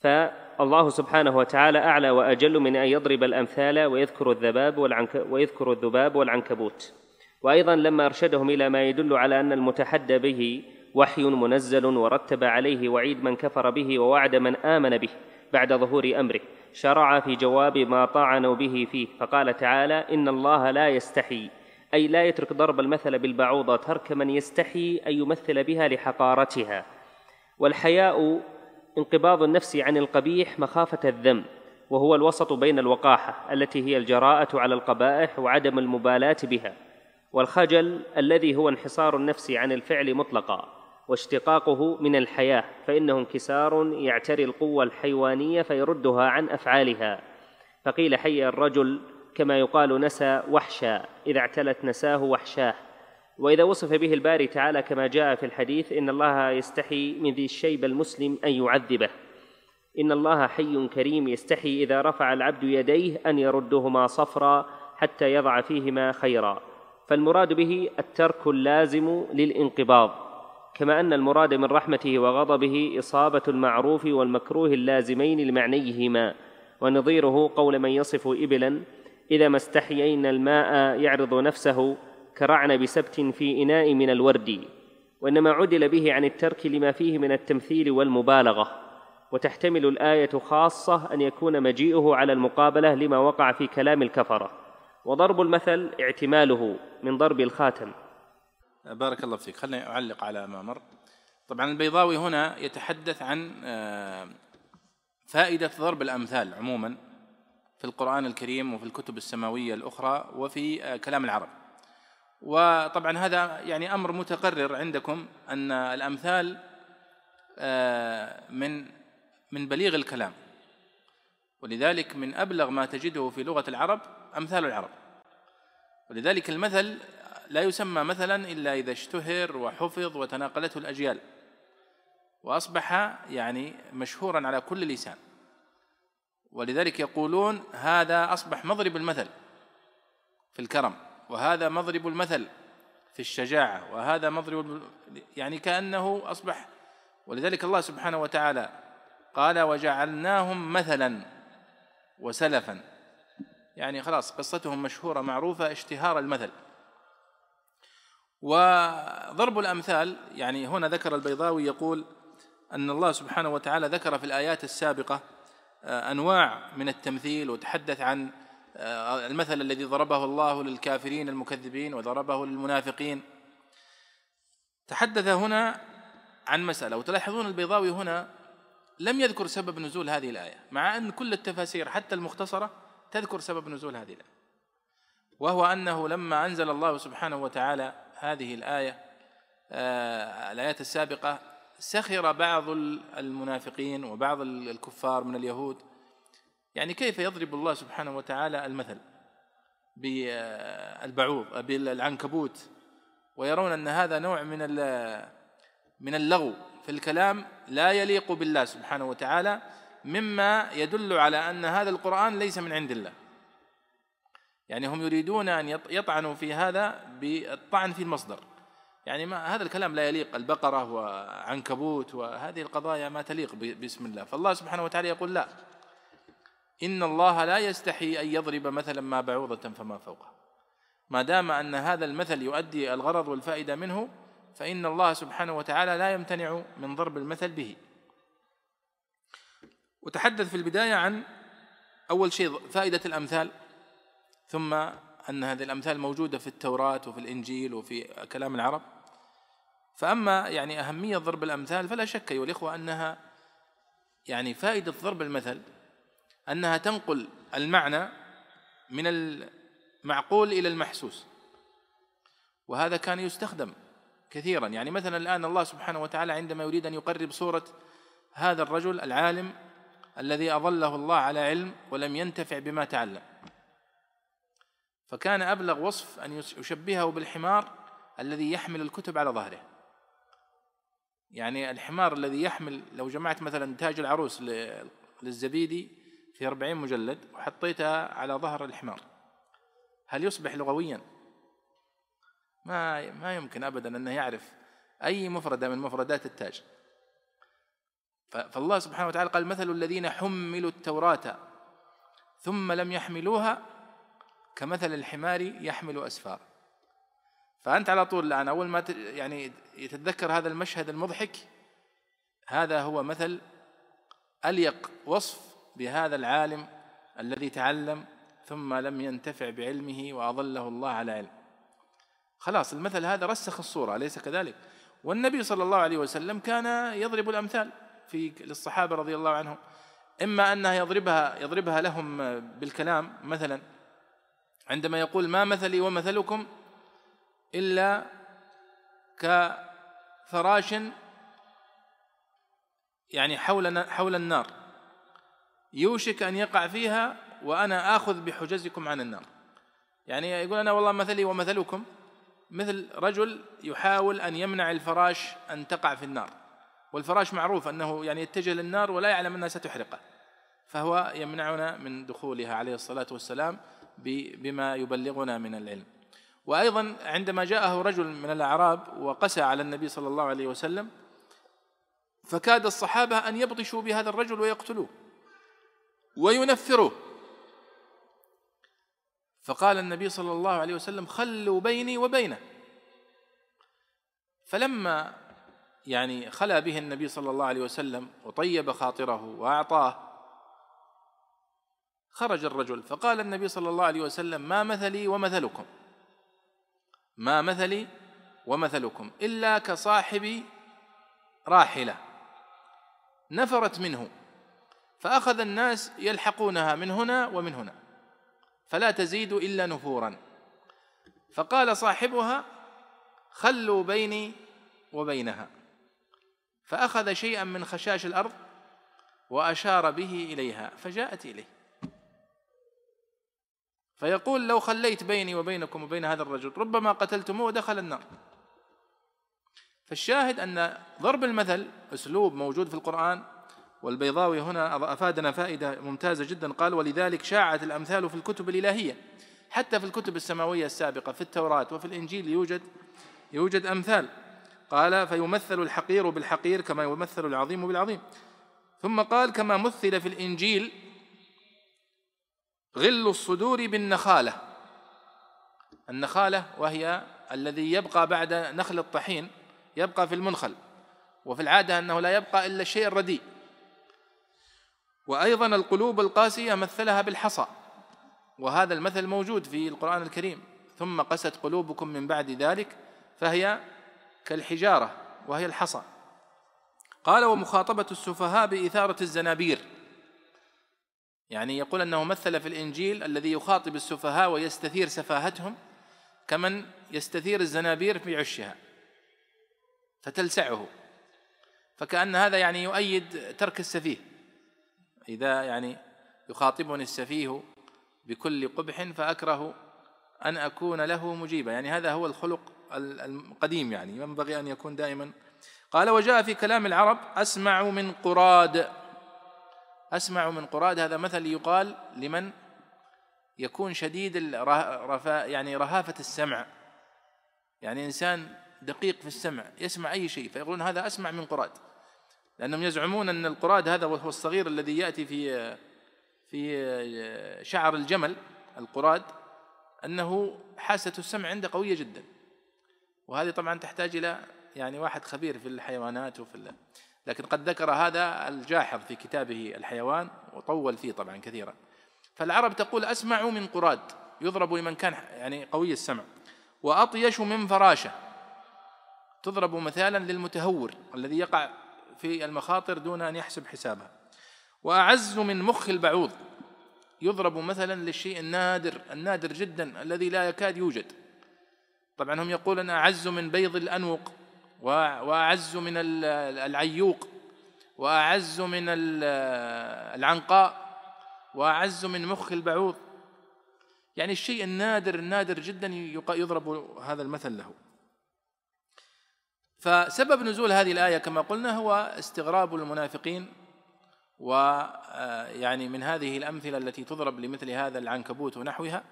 فالله سبحانه وتعالى أعلى وأجل من أن يضرب الأمثال ويذكر الذباب والعنك ويذكر الذباب والعنكبوت. وأيضا لما أرشدهم إلى ما يدل على أن المتحدى به وحي منزل ورتب عليه وعيد من كفر به ووعد من آمن به بعد ظهور أمره شرع في جواب ما طعنوا به فيه. فقال تعالى إن الله لا يستحي أي لا يترك ضرب المثل بالبعوضة ترك من يستحي أن يمثل بها لحقارتها. والحياء انقباض النفس عن القبيح مخافة الذم وهو الوسط بين الوقاحة التي هي الجراءة على القبائح وعدم المبالاة بها والخجل الذي هو انحصار النفس عن الفعل مطلقا واشتقاقه من الحياة فإنه انكسار يعتري القوة الحيوانية فيردها عن أفعالها. فقيل حي الرجل كما يقال نسى وحشا إذا اعتلت نساه وحشاه. وإذا وصف به الباري تعالى كما جاء في الحديث إن الله يستحي من ذي الشيب المسلم أن يعذبه. إن الله حي كريم يستحي إذا رفع العبد يديه أن يردهما صفرا حتى يضع فيهما خيرا. فالمراد به الترك اللازم للانقباض. كما أن المراد من رحمته وغضبه إصابة المعروف والمكروه اللازمين لمعنيهما. ونظيره قول من يصف إبلا إذا ما استحيينا الماء يعرض نفسه كرعن بسبت في إناء من الورد وإنما عدل به عن الترك لما فيه من التمثيل والمبالغة. وتحتمل الآية خاصة أن يكون مجيئه على المقابلة لما وقع في كلام الكفرة. وضرب المثل اعتماله من ضرب الخاتم. بارك الله فيك. خليني أعلق على ما مر. طبعا البيضاوي هنا يتحدث عن آه، فائدة ضرب الأمثال عموما في القرآن الكريم وفي الكتب السماوية الأخرى وفي آه، كلام العرب. وطبعا هذا يعني أمر متقرر عندكم أن الأمثال آه، من من بليغ الكلام. ولذلك من أبلغ ما تجده في لغة العرب أمثال العرب. ولذلك المثل لا يسمى مثلا إلا إذا اشتهر وحفظ وتناقلته الأجيال. وأصبح يعني مشهورا على كل لسان. ولذلك يقولون هذا أصبح مضرب المثل في الكرم. وهذا مضرب المثل في الشجاعة وهذا مضرب يعني كأنه أصبح ولذلك الله سبحانه وتعالى قال وجعلناهم مثلا وسلفا. يعني خلاص قصتهم مشهورة معروفة اشتهار المثل. وضرب الأمثال يعني هنا ذكر البيضاوي يقول أن الله سبحانه وتعالى ذكر في الآيات السابقة آه، أنواع من التمثيل وتحدث عن المثل الذي ضربه الله للكافرين المكذبين وضربه للمنافقين. تحدث هنا عن مسألة وتلاحظون البيضاوي هنا لم يذكر سبب نزول هذه الآية مع أن كل التفاسير حتى المختصرة تذكر سبب نزول هذه الآية. وهو أنه لما أنزل الله سبحانه وتعالى هذه الآية آه الآيات السابقة سخر بعض المنافقين وبعض الكفار من اليهود يعني كيف يضرب الله سبحانه وتعالى المثل بالبعوض بالعنكبوت ويرون أن هذا نوع من من اللغو في الكلام لا يليق بالله سبحانه وتعالى مما يدل على أن هذا القرآن ليس من عند الله. يعني هم يريدون أن يطعنوا في هذا بالطعن في المصدر. يعني ما هذا الكلام لا يليق البقرة وعنكبوت وهذه القضايا ما تليق باسم الله. فالله سبحانه وتعالى يقول لا. إن الله لا يستحي أن يضرب مثلا ما بعوضة فما فوقها ما دام أن هذا المثل يؤدي الغرض والفائدة منه فإن الله سبحانه وتعالى لا يمتنع من ضرب المثل به. وتحدث في البداية عن أول شيء فائدة الأمثال ثم أن هذه الأمثال موجودة في التوراة وفي الإنجيل وفي كلام العرب. فأما يعني أهمية ضرب الأمثال فلا شك أيها الإخوة أنها يعني فائدة ضرب المثل أنها تنقل المعنى من المعقول إلى المحسوس. وهذا كان يستخدم كثيرا. يعني مثلا الآن الله سبحانه وتعالى عندما يريد أن يقرب صورة هذا الرجل العالم الذي أظله الله على علم ولم ينتفع بما تعلم. فكان أبلغ وصف أن يشبهه بالحمار الذي يحمل الكتب على ظهره. يعني الحمار الذي يحمل لو جمعت مثلا تاج العروس للزبيدي في أربعين مجلد وحطيتها على ظهر الحمار. هل يصبح لغويا؟ ما ما يمكن أبدا أنه يعرف أي مفردة من مفردات التاج. فالله سبحانه وتعالى قال مثل الذين حملوا التوراة ثم لم يحملوها كمثل الحمار يحمل أسفار. فأنت على طول الآن أول ما يعني يتذكر هذا المشهد المضحك هذا هو مثل أليق وصف بهذا العالم الذي تعلم ثم لم ينتفع بعلمه واظله الله على علم. خلاص المثل هذا رسخ الصورة أليس كذلك؟ والنبي صلى الله عليه وسلم كان يضرب الأمثال في للصحابة رضي الله عنهم. إما انه يضربها يضربها لهم بالكلام مثلا عندما يقول ما مثلي ومثلكم إلا كفراش يعني حول حول النار يوشك أن يقع فيها وأنا آخذ بحجزكم عن النار. يعني يقول أنا والله مثلي ومثلكم مثل رجل يحاول أن يمنع الفراش أن تقع في النار. والفراش معروف أنه يعني يتجه للنار ولا يعلم أنها ستحرقه. فهو يمنعنا من دخولها عليه الصلاة والسلام بما يبلغنا من العلم. وأيضا عندما جاءه رجل من الأعراب وقسى على النبي صلى الله عليه وسلم فكاد الصحابة أن يبطشوا بهذا الرجل ويقتلوه. وينفره. فقال النبي صلى الله عليه وسلم خلوا بيني وبينه. فلما يعني خلا به النبي صلى الله عليه وسلم وطيب خاطره وأعطاه خرج الرجل فقال النبي صلى الله عليه وسلم ما مثلي ومثلكم. ما مثلي ومثلكم إلا كصاحب راحلة. نفرت منه. فأخذ الناس يلحقونها من هنا ومن هنا فلا تزيد إلا نفورا. فقال صاحبها خلوا بيني وبينها. فأخذ شيئا من خشاش الأرض وأشار به إليها فجاءت إليه. فيقول لو خليت بيني وبينكم وبين هذا الرجل ربما قتلتموه ودخل النار. فالشاهد أن ضرب المثل أسلوب موجود في القرآن والبيضاوي هنا أفادنا فائدة ممتازة جدا. قال ولذلك شاعت الأمثال في الكتب الإلهية حتى في الكتب السماوية السابقة في التوراة وفي الإنجيل يوجد يوجد أمثال. قال فيمثل الحقير بالحقير كما يمثل العظيم بالعظيم. ثم قال كما مثل في الإنجيل غل الصدور بالنخالة. النخالة وهي الذي يبقى بعد نخل الطحين يبقى في المنخل. وفي العادة أنه لا يبقى إلا الشيء الرديء وأيضا القلوب القاسية مثلها بالحصى. وهذا المثل موجود في القرآن الكريم. ثم قست قلوبكم من بعد ذلك فهي كالحجارة وهي الحصى. قال ومخاطبة السفهاء بإثارة الزنابير. يعني يقول أنه مثل في الإنجيل الذي يخاطب السفهاء ويستثير سفاهتهم كمن يستثير الزنابير في عشها فتلسعه. فكأن هذا يعني يؤيد ترك السفيه. إذا يعني يخاطبني السفيه بكل قبح فأكره أن أكون له مجيبا. يعني هذا هو الخلق القديم يعني ينبغي أن يكون دائما. قال وجاء في كلام العرب أسمع من قراد. أسمع من قراد هذا مثل يقال لمن يكون شديد الرفا يعني رهافة السمع. يعني إنسان دقيق في السمع يسمع أي شيء فيقولون هذا أسمع من قراد. لأنهم يزعمون أن القراد هذا وهو الصغير الذي يأتي في في شعر الجمل القراد أنه حاسة السمع عنده قوية جدا. وهذه طبعا تحتاج إلى يعني واحد خبير في الحيوانات وفي لكن قد ذكر هذا الجاحظ في كتابه الحيوان وطول فيه طبعا كثيرا. فالعرب تقول أسمع من قراد يضرب لمن كان يعني قوي السمع. وأطيش من فراشة تضرب مثالا للمتهور الذي يقع في المخاطر دون أن يحسب حسابها. وأعز من مخ البعوض. يضرب مثلا للشيء النادر النادر جدا الذي لا يكاد يوجد. طبعا هم يقولون أعز من بيض الأنوق وأعز من العيوق وأعز من العنقاء وأعز من مخ البعوض. يعني الشيء النادر النادر جدا يضرب هذا المثل له. فسبب نزول هذه الآية كما قلنا هو استغراب المنافقين ويعني من هذه الأمثلة التي تضرب لمثل هذا العنكبوت ونحوها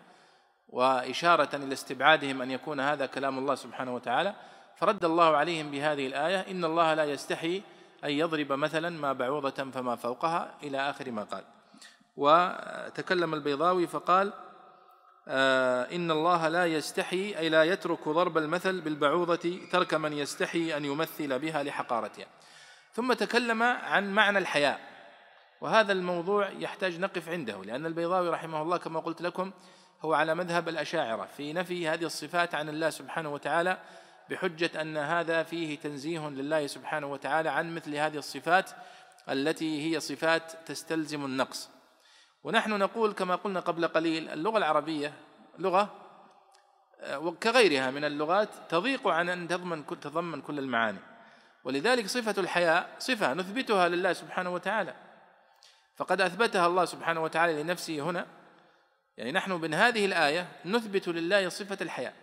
وإشارة إلى استبعادهم أن يكون هذا كلام الله سبحانه وتعالى. فرد الله عليهم بهذه الآية إن الله لا يستحي أن يضرب مثلا ما بعوضة فما فوقها إلى آخر ما قال. وتكلم البيضاوي فقال آه إن الله لا يستحي أي لا يترك ضرب المثل بالبعوضة ترك من يستحي أن يمثل بها لحقارتها ثم تكلم عن معنى الحياء. وهذا الموضوع يحتاج نقف عنده لأن البيضاوي رحمه الله كما قلت لكم هو على مذهب الأشاعرة. في نفي هذه الصفات عن الله سبحانه وتعالى بحجة أن هذا فيه تنزيه لله سبحانه وتعالى عن مثل هذه الصفات التي هي صفات تستلزم النقص. ونحن نقول كما قلنا قبل قليل اللغة العربية لغة كغيرها من اللغات تضيق عن أن تضمن كل تضمن كل المعاني. ولذلك صفة الحياء صفة نثبتها لله سبحانه وتعالى. فقد أثبتها الله سبحانه وتعالى لنفسه هنا. يعني نحن من هذه الآية نثبت لله صفة الحياء.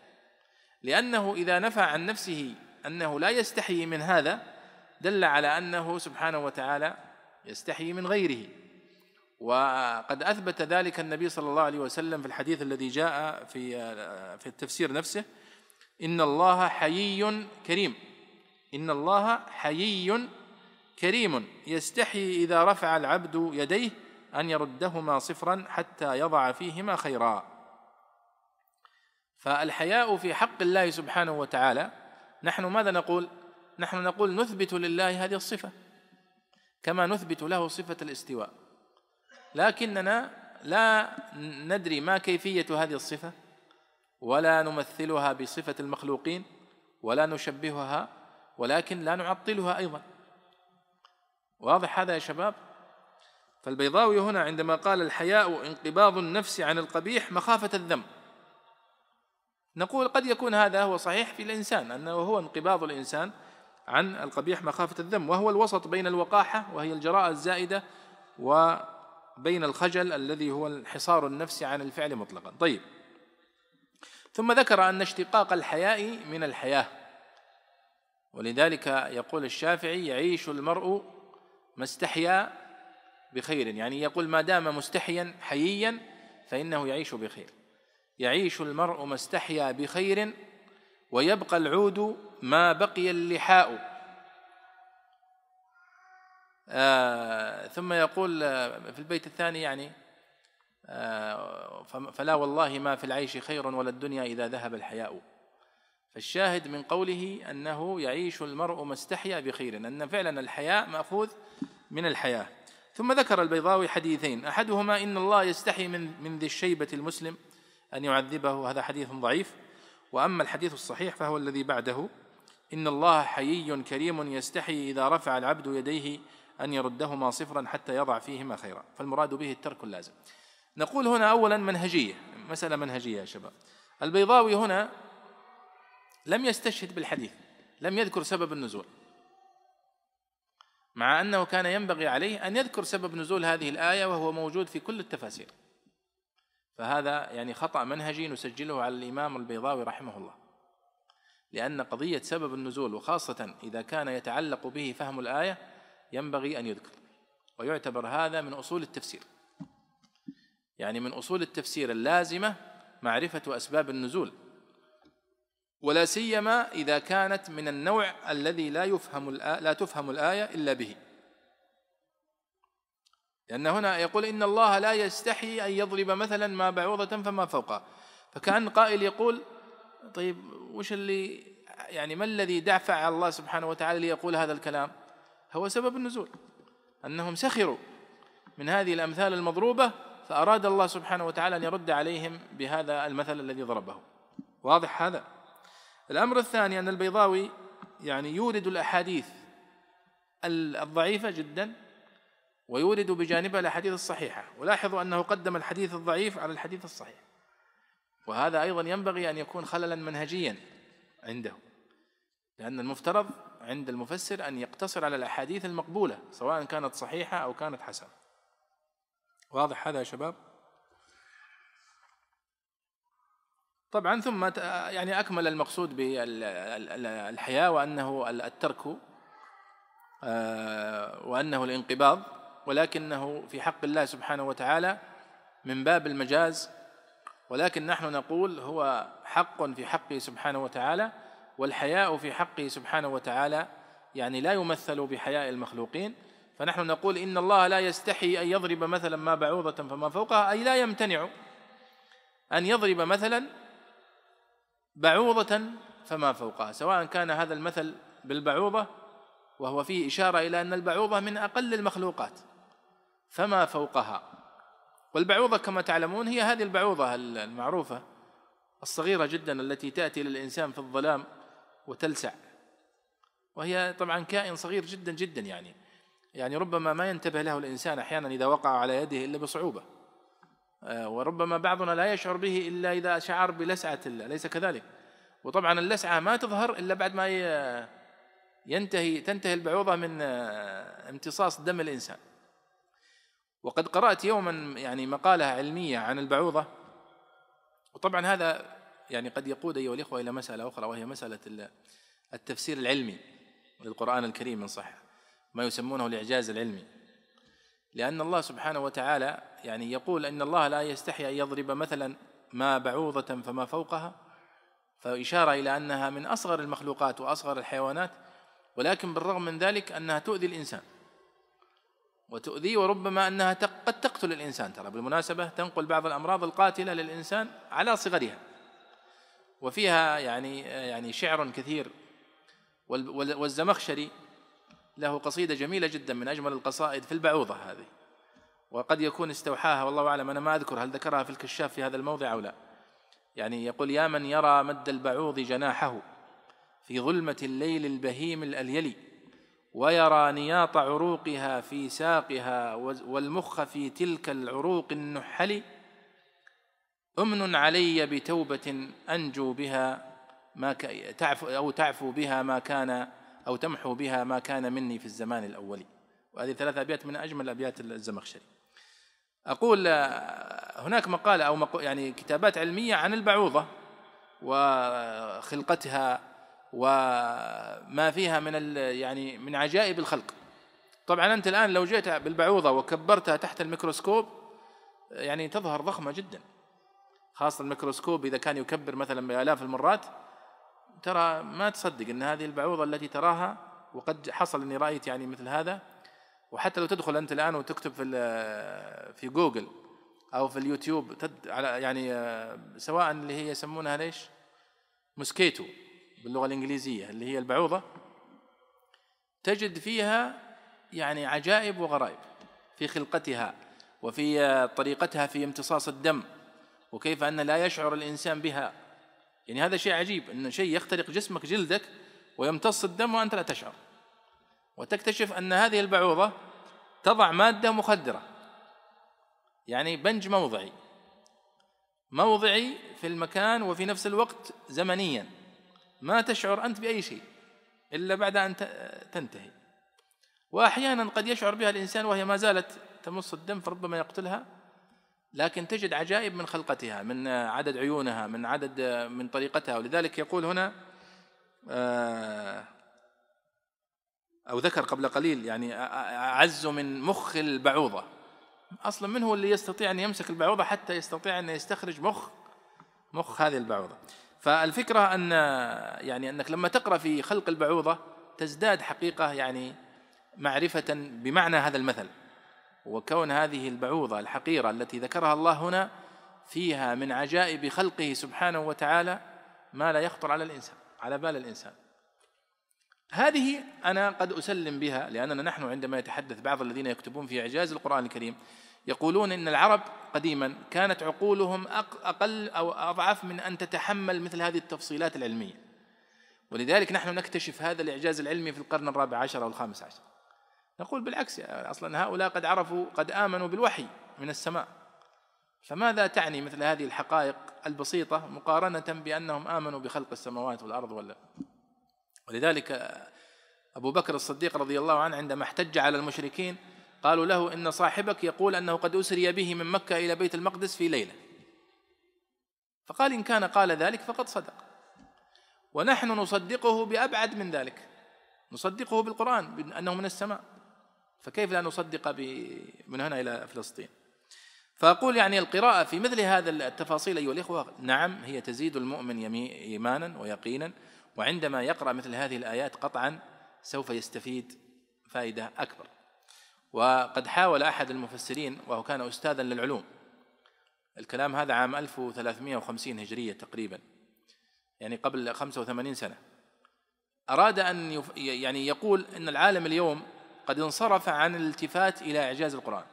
لأنه إذا نفى عن نفسه أنه لا يستحي من هذا دل على أنه سبحانه وتعالى يستحي من غيره. وقد أثبت ذلك النبي صلى الله عليه وسلم في الحديث الذي جاء في في التفسير نفسه. إن الله حيي كريم. إن الله حيي كريم. يستحي إذا رفع العبد يديه أن يردهما صفرا حتى يضع فيهما خيرا. فالحياء في حق الله سبحانه وتعالى. نحن ماذا نقول؟ نحن نقول نثبت لله هذه الصفة كما نثبت له صفة الاستواء. لكننا لا ندري ما كيفية هذه الصفة ولا نمثلها بصفة المخلوقين ولا نشبهها ولكن لا نعطلها أيضا. واضح هذا يا شباب؟ فالبيضاوي هنا عندما قال الحياء انقباض النفس عن القبيح مخافة الذنب نقول قد يكون هذا هو صحيح في الإنسان أنه هو انقباض الإنسان عن القبيح مخافة الذم وهو الوسط بين الوقاحة وهي الجراءة الزائدة بين الخجل الذي هو انحصار النفس عن الفعل مطلقا. طيب. ثم ذكر أن اشتقاق الحياء من الحياة. ولذلك يقول الشافعي يعيش المرء ما استحيا بخير. يعني يقول ما دام مستحيا حييا فإنه يعيش بخير. يعيش المرء ما استحيا بخير ويبقى العود ما بقي اللحاء. آه ثم يقول آه، في البيت الثاني يعني آه فلا والله ما في العيش خير ولا الدنيا إذا ذهب الحياء. فالشاهد من قوله أنه يعيش المرء ما استحيا بخير أن فعلا الحياء مأخوذ من الحياة. ثم ذكر البيضاوي حديثين. أحدهما إن الله يستحي من من ذي الشيبة المسلم أن يعذبه هذا حديث ضعيف. وأما الحديث الصحيح فهو الذي بعده. إن الله حيي كريم يستحي إذا رفع العبد يديه أن يردهما صفرا حتى يضع فيهما خيرا. فالمراد به الترك اللازم. نقول هنا أولا منهجية مسألة منهجية يا شباب. البيضاوي هنا لم يستشهد بالحديث لم يذكر سبب النزول. مع أنه كان ينبغي عليه أن يذكر سبب نزول هذه الآية وهو موجود في كل التفاسير. فهذا يعني خطأ منهجي نسجله على الإمام البيضاوي رحمه الله. لأن قضية سبب النزول وخاصة إذا كان يتعلق به فهم الآية ينبغي أن يذكر ويعتبر هذا من أصول التفسير. يعني من أصول التفسير اللازمة معرفة أسباب النزول ولا سيما إذا كانت من النوع الذي لا يفهم لا تفهم الآية إلا به. لأن هنا يقول إن الله لا يستحي أن يضرب مثلا ما بعوضة فما فوقها. فكأن قائل يقول طيب وش اللي يعني ما الذي دفع الله سبحانه وتعالى ليقول هذا الكلام؟ هو سبب النزول أنهم سخروا من هذه الأمثال المضروبة فأراد الله سبحانه وتعالى أن يرد عليهم بهذا المثل الذي ضربه. واضح هذا؟ الأمر الثاني أن البيضاوي يعني يورد الأحاديث الضعيفة جدا ويورد بجانبها الأحاديث الصحيحة. ولاحظوا أنه قدم الحديث الضعيف على الحديث الصحيح. وهذا أيضا ينبغي أن يكون خللا منهجيا عنده لأن المفترض عند المفسر أن يقتصر على الأحاديث المقبولة سواء كانت صحيحة أو كانت حسنة. واضح هذا يا شباب؟ طبعا ثم يعني أكمل المقصود بالحياة وأنه الترك آه، وأنه الانقباض ولكنه في حق الله سبحانه وتعالى من باب المجاز ولكن نحن نقول هو حق في حقه سبحانه وتعالى والحياء في حقه سبحانه وتعالى يعني لا يمثل بحياء المخلوقين. فنحن نقول إن الله لا يستحي أن يضرب مثلا ما بعوضة فما فوقها أي لا يمتنع أن يضرب مثلا بعوضة فما فوقها. سواء كان هذا المثل بالبعوضة وهو فيه إشارة إلى أن البعوضة من أقل المخلوقات فما فوقها. والبعوضة كما تعلمون هي هذه البعوضة المعروفة الصغيرة جدا التي تأتي للإنسان في الظلام وتلسع. وهي طبعا كائن صغير جدا جدا يعني. يعني ربما ما ينتبه له الإنسان أحيانا إذا وقع على يده إلا بصعوبة. آه، وربما بعضنا لا يشعر به إلا إذا شعر بلسعة أليس كذلك؟ وطبعا اللسعة ما تظهر إلا بعد ما ينتهي تنتهي البعوضة من آه، امتصاص دم الإنسان. وقد قرأت يوما يعني مقالة علمية عن البعوضة. وطبعا هذا يعني قد يقود أيها الإخوة إلى مسألة أخرى وهي مسألة التفسير العلمي للقرآن الكريم إن صح ما يسمونه الإعجاز العلمي. لأن الله سبحانه وتعالى يعني يقول أن الله لا يستحي أن يضرب مثلا ما بعوضة فما فوقها فإشارة إلى أنها من أصغر المخلوقات وأصغر الحيوانات ولكن بالرغم من ذلك أنها تؤذي الإنسان. وتؤذيه وربما أنها قد تقتل الإنسان ترى بالمناسبة تنقل بعض الأمراض القاتلة للإنسان على صغرها. وفيها يعني يعني شعر كثير. والزمخشري له قصيدة جميلة جدا من أجمل القصائد في البعوضة هذه. وقد يكون استوحاها والله أعلم أنا ما أذكر هل ذكرها في الكشاف في هذا الموضع أو لا. يعني يقول يا من يرى مد البعوض جناحه في ظلمة الليل البهيم الأليلي ويرى نياط عروقها في ساقها والمخ في تلك العروق النحل أمن علي بتوبة أنجو بها ما تعفو أو تعفو بها ما كان أو تمحو بها ما كان مني في الزمان الأولي وهذه ثلاث أبيات من أجمل أبيات الزمخشري. أقول هناك مقالة أو مقو يعني كتابات علمية عن البعوضة وخلقتها وما فيها من يعني من عجائب الخلق. طبعا أنت الآن لو جئت بالبعوضة وكبرتها تحت الميكروسكوب يعني تظهر ضخمة جدا. خاصة الميكروسكوب إذا كان يكبر مثلا بآلاف المرات ترى ما تصدق أن هذه البعوضة التي تراها وقد حصل أني رأيت يعني مثل هذا. وحتى لو تدخل أنت الآن وتكتب في في جوجل أو في اليوتيوب تد على يعني سواء اللي هي يسمونها ليش؟ موسكيتو باللغة الإنجليزية اللي هي البعوضة تجد فيها يعني عجائب وغرائب في خلقتها وفي طريقتها في امتصاص الدم. وكيف أن لا يشعر الإنسان بها. يعني هذا شيء عجيب أن شيء يخترق جسمك جلدك ويمتص الدم وأنت لا تشعر. وتكتشف أن هذه البعوضة تضع مادة مخدرة. يعني بنج موضعي. موضعي في المكان وفي نفس الوقت زمنيا. ما تشعر أنت بأي شيء إلا بعد أن تنتهي. وأحيانا قد يشعر بها الإنسان وهي ما زالت تمص الدم فربما يقتلها. لكن تجد عجائب من خلقتها من عدد عيونها من عدد من طريقتها. ولذلك يقول هنا آه، أو ذكر قبل قليل يعني أعز من مخ البعوضة. أصلا من هو اللي يستطيع أن يمسك البعوضة حتى يستطيع أن يستخرج مخ مخ هذه البعوضة؟ فالفكرة أن يعني أنك لما تقرأ في خلق البعوضة تزداد حقيقة يعني معرفة بمعنى هذا المثل. وكون هذه البعوضة الحقيرة التي ذكرها الله هنا فيها من عجائب خلقه سبحانه وتعالى ما لا يخطر على الإنسان على بال الإنسان. هذه أنا قد أسلم بها لأننا نحن عندما يتحدث بعض الذين يكتبون في إعجاز القرآن الكريم يقولون إن العرب قديما كانت عقولهم أقل أو أضعف من أن تتحمل مثل هذه التفصيلات العلمية. ولذلك نحن نكتشف هذا الإعجاز العلمي في القرن الرابع عشر أو الخامس عشر. نقول بالعكس أصلا هؤلاء قد عرفوا قد آمنوا بالوحي من السماء. فماذا تعني مثل هذه الحقائق البسيطة مقارنة بأنهم آمنوا بخلق السماوات والأرض ولا ولذلك أبو بكر الصديق رضي الله عنه عندما احتج على المشركين قالوا له إن صاحبك يقول أنه قد أسري به من مكة إلى بيت المقدس في ليلة. فقال إن كان قال ذلك فقد صدق. ونحن نصدقه بأبعد من ذلك. نصدقه بالقرآن بأنه من السماء. فكيف لا نصدق من هنا إلى فلسطين؟ فأقول يعني القراءة في مثل هذا التفاصيل أيها الإخوة نعم هي تزيد المؤمن إيمانا ويقينا وعندما يقرأ مثل هذه الآيات قطعا سوف يستفيد فائدة أكبر. وقد حاول أحد المفسرين وهو كان أستاذا للعلوم الكلام هذا عام 1350 هجرية تقريبا يعني قبل 85 سنة أراد أن يعني يقول أن العالم اليوم قد انصرف عن الالتفات إلى إعجاز القرآن.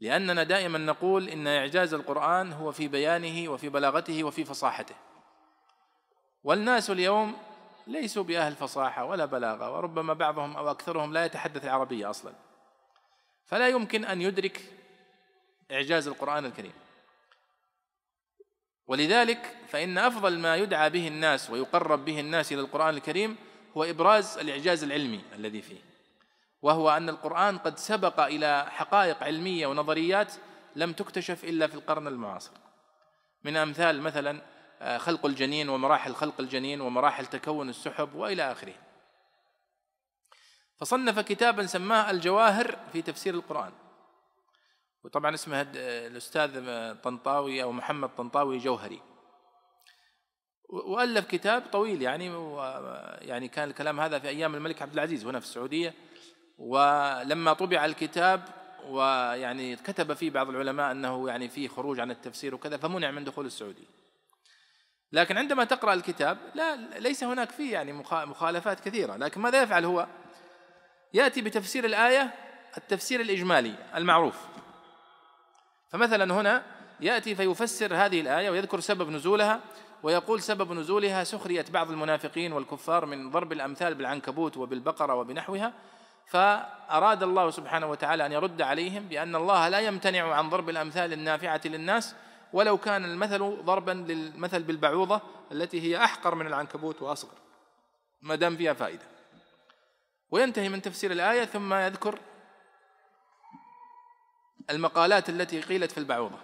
لأننا دائما نقول إن إعجاز القرآن هو في بيانه وفي بلاغته وفي فصاحته. والناس اليوم ليسوا بأهل فصاحة ولا بلاغة وربما بعضهم أو أكثرهم لا يتحدث العربية أصلا. فلا يمكن أن يدرك إعجاز القرآن الكريم. ولذلك فإن أفضل ما يدعى به الناس ويقرب به الناس إلى القرآن الكريم هو إبراز الإعجاز العلمي الذي فيه وهو أن القرآن قد سبق إلى حقائق علمية ونظريات لم تكتشف إلا في القرن المعاصر. من أمثال مثلا آه، خلق الجنين ومراحل خلق الجنين ومراحل تكون السحب وإلى آخره. فصنف كتابا سماه الجواهر في تفسير القرآن. وطبعا اسمه الأستاذ طنطاوي أو محمد طنطاوي جوهري. وألف كتاب طويل يعني يعني كان الكلام هذا في أيام الملك عبد العزيز هنا في السعودية. ولما طبع الكتاب ويعني كتب فيه بعض العلماء أنه يعني فيه خروج عن التفسير وكذا فمنع من دخول السعودية. لكن عندما تقرأ الكتاب لا ليس هناك فيه يعني مخالفات كثيرة. لكن ماذا يفعل هو؟ يأتي بتفسير الآية التفسير الإجمالي المعروف. فمثلا هنا يأتي فيفسر هذه الآية ويذكر سبب نزولها. ويقول سبب نزولها سخرية بعض المنافقين والكفار من ضرب الأمثال بالعنكبوت وبالبقرة وبنحوها فأراد الله سبحانه وتعالى أن يرد عليهم بأن الله لا يمتنع عن ضرب الأمثال النافعة للناس ولو كان المثل ضربا للمثل بالبعوضة التي هي أحقر من العنكبوت وأصغر. ما دام فيها فائدة. وينتهي من تفسير الآية ثم يذكر المقالات التي قيلت في البعوضة.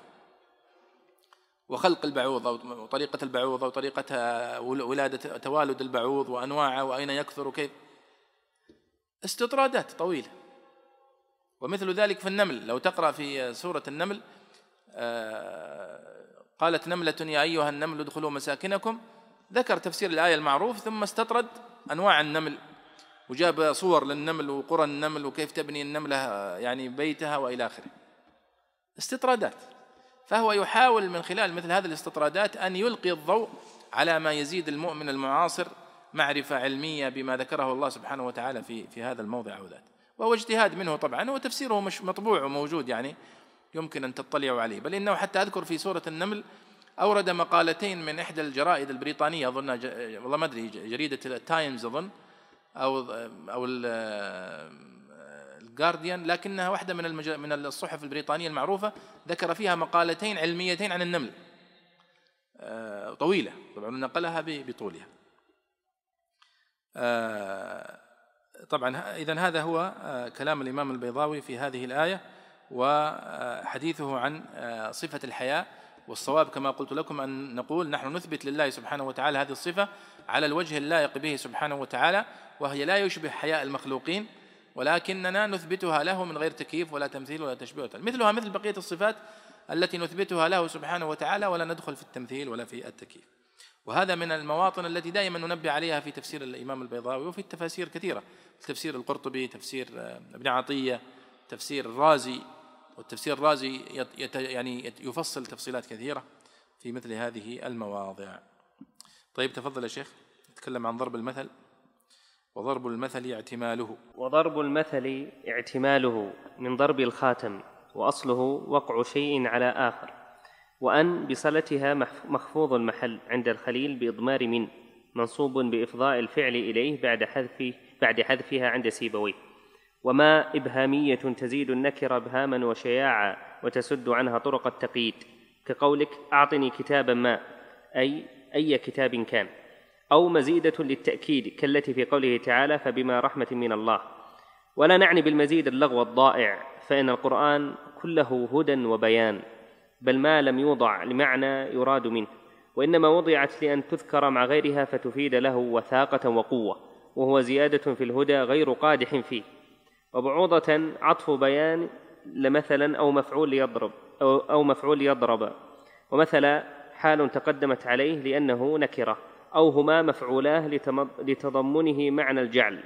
وخلق البعوضة وطريقة البعوضة وطريقة ولادة توالد البعوض وأنواعه وأين يكثر وكيف. استطرادات طويلة. ومثل ذلك في النمل. لو تقرأ في سورة النمل آه، قالت نملة يا أيها النمل ادخلوا مساكنكم. ذكر تفسير الآية المعروف ثم استطرد أنواع النمل. وجاب صور للنمل وقرى النمل وكيف تبني النملة يعني بيتها وإلى آخره. استطرادات. فهو يحاول من خلال مثل هذه الاستطرادات أن يلقي الضوء على ما يزيد المؤمن المعاصر معرفة علمية بما ذكره الله سبحانه وتعالى في في هذا الموضع أو ذات وهو اجتهاد منه طبعا. وتفسيره مش مطبوع وموجود يعني يمكن أن تطلعوا عليه. بل إنه حتى أذكر في سورة النمل أورد مقالتين من إحدى الجرائد البريطانية أظن والله ما أدري جريدة التايمز أظن أو أو الجارديان لكنها واحدة من. من الصحف البريطانية المعروفة ذكر فيها مقالتين علميتين عن النمل. آه، طويلة طبعا نقلها بطولها. آه، طبعا إذا هذا هو آه، كلام الإمام البيضاوي في هذه الآية وحديثه عن صفة الحياة. والصواب كما قلت لكم أن نقول نحن نثبت لله سبحانه وتعالى هذه الصفة على الوجه اللائق به سبحانه وتعالى وهي لا يشبه حياء المخلوقين. ولكننا نثبتها له من غير تكييف ولا تمثيل ولا تشبيه. مثلها مثل بقية الصفات التي نثبتها له سبحانه وتعالى ولا ندخل في التمثيل ولا في التكييف. وهذا من المواطن التي دائما ننبه عليها في تفسير الإمام البيضاوي وفي التفاسير كثيرة تفسير القرطبي تفسير ابن عطية تفسير الرازي. والتفسير الرازي يعني يفصل تفصيلات كثيرة في مثل هذه المواضع. طيب تفضل يا شيخ. نتكلم عن ضرب المثل. وضرب المثل اعتماله. وضرب المثل اعتماله من ضرب الخاتم وأصله وقع شيء على آخر. وأن بصلتها مخفوض المحل عند الخليل بإضمار من منصوب بإفضاء الفعل إليه بعد حذف بعد حذفها عند سيبويه. وما إبهامية تزيد النكره إبهاما وشياعا وتسد عنها طرق التقييد. كقولك أعطني كتابا ما أي أي كتاب كان. أو مزيدة للتأكيد كالتي في قوله تعالى فبما رحمة من الله. ولا نعني بالمزيد اللغو الضائع فإن القرآن كله هدى وبيان بل ما لم يوضع لمعنى يراد منه وإنما وضعت لأن تذكر مع غيرها فتفيد له وثاقة وقوة وهو زيادة في الهدى غير قادح فيه. وبعوضة عطف بيان لمثلا أو مفعول يضرب أو, أو مفعول يضرب. ومثلا حال تقدمت عليه لأنه نكرة. أو هما مفعولاه لتضمنه معنى الجعل.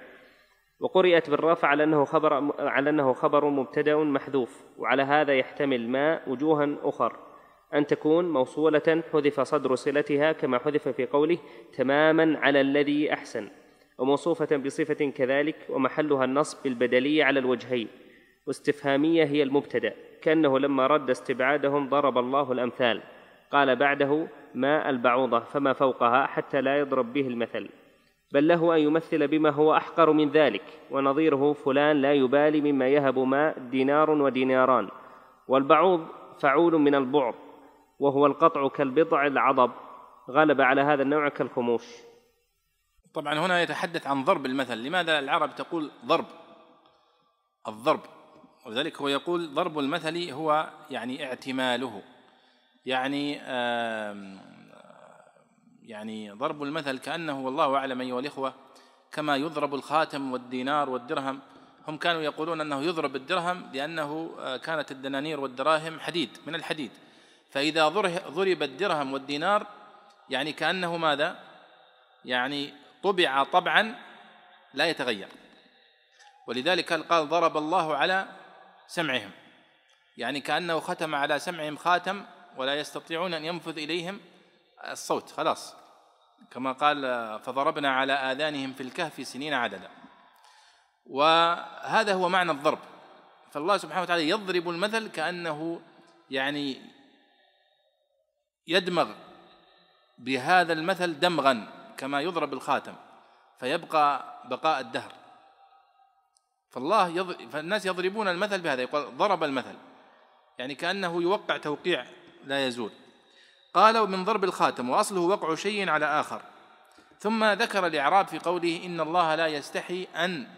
وقرئت بالرفع على أنه خبر على أنه خبر مبتدأ محذوف وعلى هذا يحتمل ما وجوها أخر. أن تكون موصولة حذف صدر صلتها كما حذف في قوله تماما على الذي أحسن وموصوفة بصفة كذلك ومحلها النصب بالبدلية على الوجهين. واستفهامية هي المبتدأ كأنه لما رد استبعادهم ضرب الله الأمثال. قال بعده ماء البعوضة فما فوقها حتى لا يضرب به المثل. بل له أن يمثل بما هو أحقر من ذلك ونظيره فلان لا يبالي مما يهب ماء دينار وديناران. والبعوض فعول من البعض وهو القطع كالبضع العضب. غلب على هذا النوع كالخموش. طبعا هنا يتحدث عن ضرب المثل. لماذا العرب تقول ضرب؟ الضرب. ولذلك هو يقول ضرب المثل هو يعني اعتماله. يعني يعني ضرب المثل كأنه والله أعلم أيها الإخوة كما يضرب الخاتم والدينار والدرهم. هم كانوا يقولون أنه يضرب الدرهم لأنه آه، كانت الدنانير والدراهم حديد من الحديد. فإذا ضرب الدرهم والدينار يعني كأنه ماذا؟ يعني طبع طبعا لا يتغير. ولذلك قال ضرب الله على سمعهم. يعني كأنه ختم على سمعهم خاتم ولا يستطيعون أن ينفذ إليهم الصوت خلاص. كما قال فضربنا على آذانهم في الكهف سنين عددا. وهذا هو معنى الضرب. فالله سبحانه وتعالى يضرب المثل كأنه يعني يدمغ بهذا المثل دمغا كما يضرب الخاتم فيبقى بقاء الدهر. فالله يضرب فالناس يضربون المثل بهذا يقول ضرب المثل. يعني كأنه يوقع توقيع لا يزول. قال ومن ضرب الخاتم وأصله وقع شيء على آخر. ثم ذكر الإعراب في قوله إن الله لا يستحي أن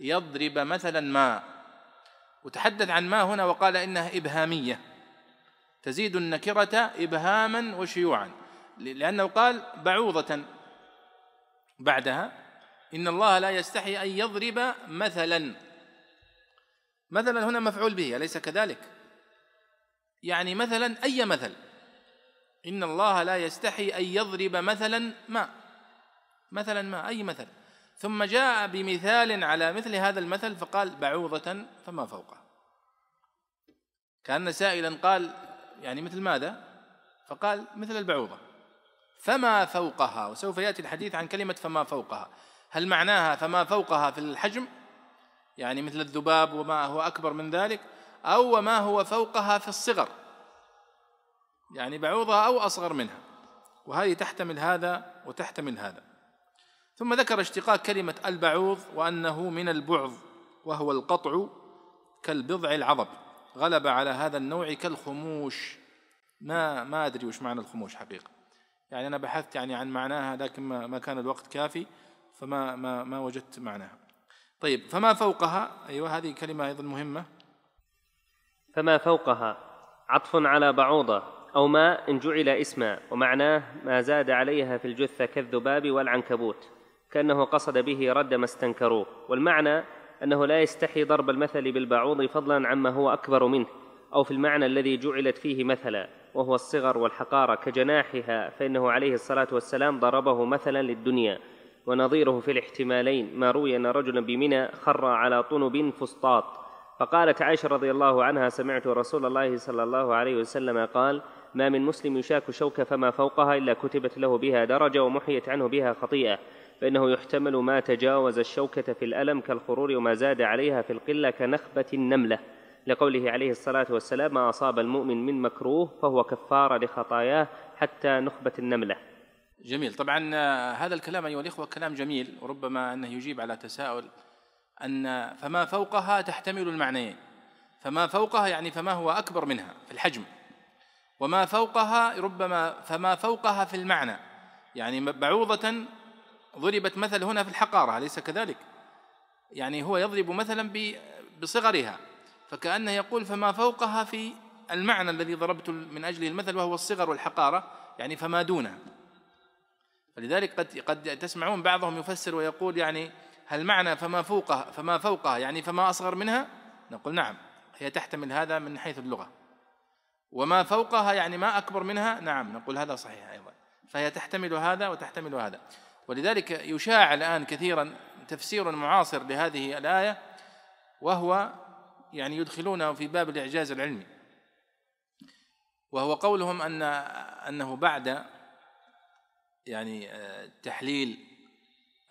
يضرب مثلا ما. وتحدث عن ما هنا وقال إنها إبهامية. تزيد النكرة إبهاما وشيوعا. لأنه قال بعوضة. بعدها إن الله لا يستحي أن يضرب مثلا. مثلا هنا مفعول به أليس كذلك؟ يعني مثلا أي مثل؟ إن الله لا يستحي أن يضرب مثلا ما. مثلا ما أي مثل. ثم جاء بمثال على مثل هذا المثل فقال بعوضة فما فوقه. كأن سائلا قال يعني مثل ماذا؟ فقال مثل البعوضة. فما فوقها؟ وسوف يأتي الحديث عن كلمة فما فوقها. هل معناها فما فوقها في الحجم؟ يعني مثل الذباب وما هو أكبر من ذلك؟ أو وما هو فوقها في الصغر يعني بعوضة أو أصغر منها وهذه تحتمل هذا وتحتمل هذا. ثم ذكر اشتقاق كلمة البعوض وأنه من البعض وهو القطع كالبضع العضب. غلب على هذا النوع كالخموش. ما ما أدري وش معنى الخموش حقيقة. يعني أنا بحثت يعني عن معناها لكن ما, ما كان الوقت كافي فما ما ما وجدت معناها. طيب فما فوقها؟ أيوة هذه كلمة أيضا مهمة. فما فوقها عطف على بعوضة أو ما إن جعل اسما ومعناه ما زاد عليها في الجثة كالذباب والعنكبوت كأنه قصد به رد ما استنكروه والمعنى أنه لا يستحي ضرب المثل بالبعوض فضلا عما هو أكبر منه أو في المعنى الذي جعلت فيه مثلا وهو الصغر والحقارة كجناحها فإنه عليه الصلاة والسلام ضربه مثلا للدنيا ونظيره في الاحتمالين ما روي أن رجلا بمنى خر على طنب فسطاط. فقالت عائشة رضي الله عنها سمعت رسول الله صلى الله عليه وسلم قال ما من مسلم يشاك شوكة فما فوقها إلا كتبت له بها درجة ومحيت عنه بها خطيئة فإنه يحتمل ما تجاوز الشوكة في الألم كالخرور وما زاد عليها في القلة كنخبة النملة. لقوله عليه الصلاة والسلام ما أصاب المؤمن من مكروه فهو كفارة لخطاياه حتى نخبة النملة. جميل. طبعا آه، هذا الكلام أيها الإخوة كلام جميل وربما أنه يجيب على تساؤل أن فما فوقها تحتمل المعنيين. فما فوقها يعني فما هو أكبر منها في الحجم. وما فوقها ربما فما فوقها في المعنى. يعني بعوضة ضربت مثل هنا في الحقارة أليس كذلك؟ يعني هو يضرب مثلا بصغرها فكأنه يقول فما فوقها في المعنى الذي ضربت من أجله المثل وهو الصغر والحقارة يعني فما دونها فلذلك قد قد تسمعون بعضهم يفسر ويقول يعني هل معنى فما فوقها فما فوقها يعني فما أصغر منها؟ نقول نعم هي تحتمل هذا من حيث اللغة. وما فوقها يعني ما أكبر منها؟ نعم نقول هذا صحيح أيضا. فهي تحتمل هذا وتحتمل هذا. ولذلك يشاع الآن كثيرا تفسير معاصر لهذه الآية وهو يعني يدخلونه في باب الإعجاز العلمي. وهو قولهم أن أنه بعد يعني تحليل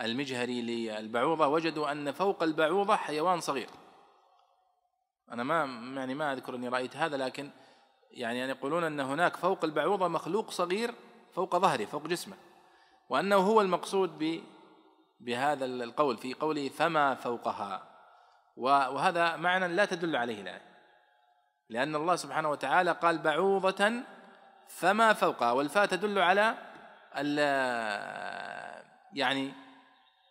المجهري للبعوضة وجدوا أن فوق البعوضة حيوان صغير. أنا ما يعني ما أذكر أني رأيت هذا لكن يعني يقولون أن هناك فوق البعوضة مخلوق صغير فوق ظهره فوق جسمه وأنه هو المقصود بهذا القول في قوله فما فوقها. وهذا معنى لا تدل عليه الآية لأن الله سبحانه وتعالى قال بعوضة فما فوقها والفاء تدل على يعني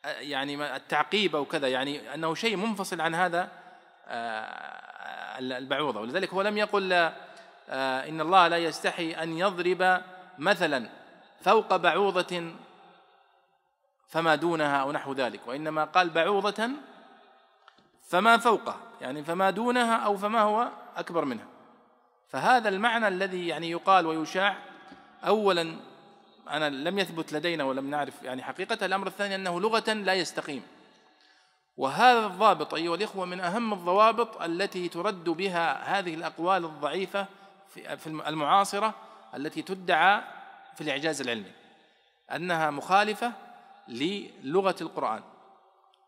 يعني التعقيب أو كذا يعني أنه شيء منفصل عن هذا آه، البعوضة. ولذلك هو لم يقل آه، إن الله لا يستحي أن يضرب مثلا فوق بعوضة فما دونها أو نحو ذلك وإنما قال بعوضة فما فوقه يعني فما دونها أو فما هو أكبر منها. فهذا المعنى الذي يعني يقال ويشاع أولا أنا لم يثبت لدينا ولم نعرف يعني حقيقة الأمر الثاني أنه لغة لا يستقيم. وهذا الضابط أيها الإخوة من أهم الضوابط التي ترد بها هذه الأقوال الضعيفة في المعاصرة التي تدعى في الإعجاز العلمي. أنها مخالفة للغة القرآن.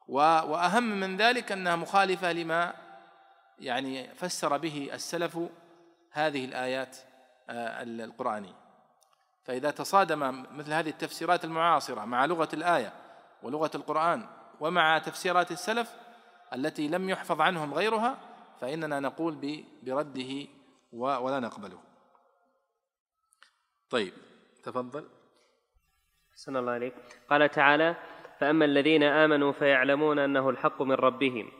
وأهم من ذلك أنها مخالفة لما يعني فسر به السلف هذه الآيات آه، القرآنية. فإذا تصادم مثل هذه التفسيرات المعاصرة مع لغة الآية ولغة القرآن ومع تفسيرات السلف التي لم يحفظ عنهم غيرها فإننا نقول برده ولا نقبله. طيب تفضل. أحسن الله عليك. قال تعالى فأما الذين آمنوا فيعلمون أنه الحق من ربهم.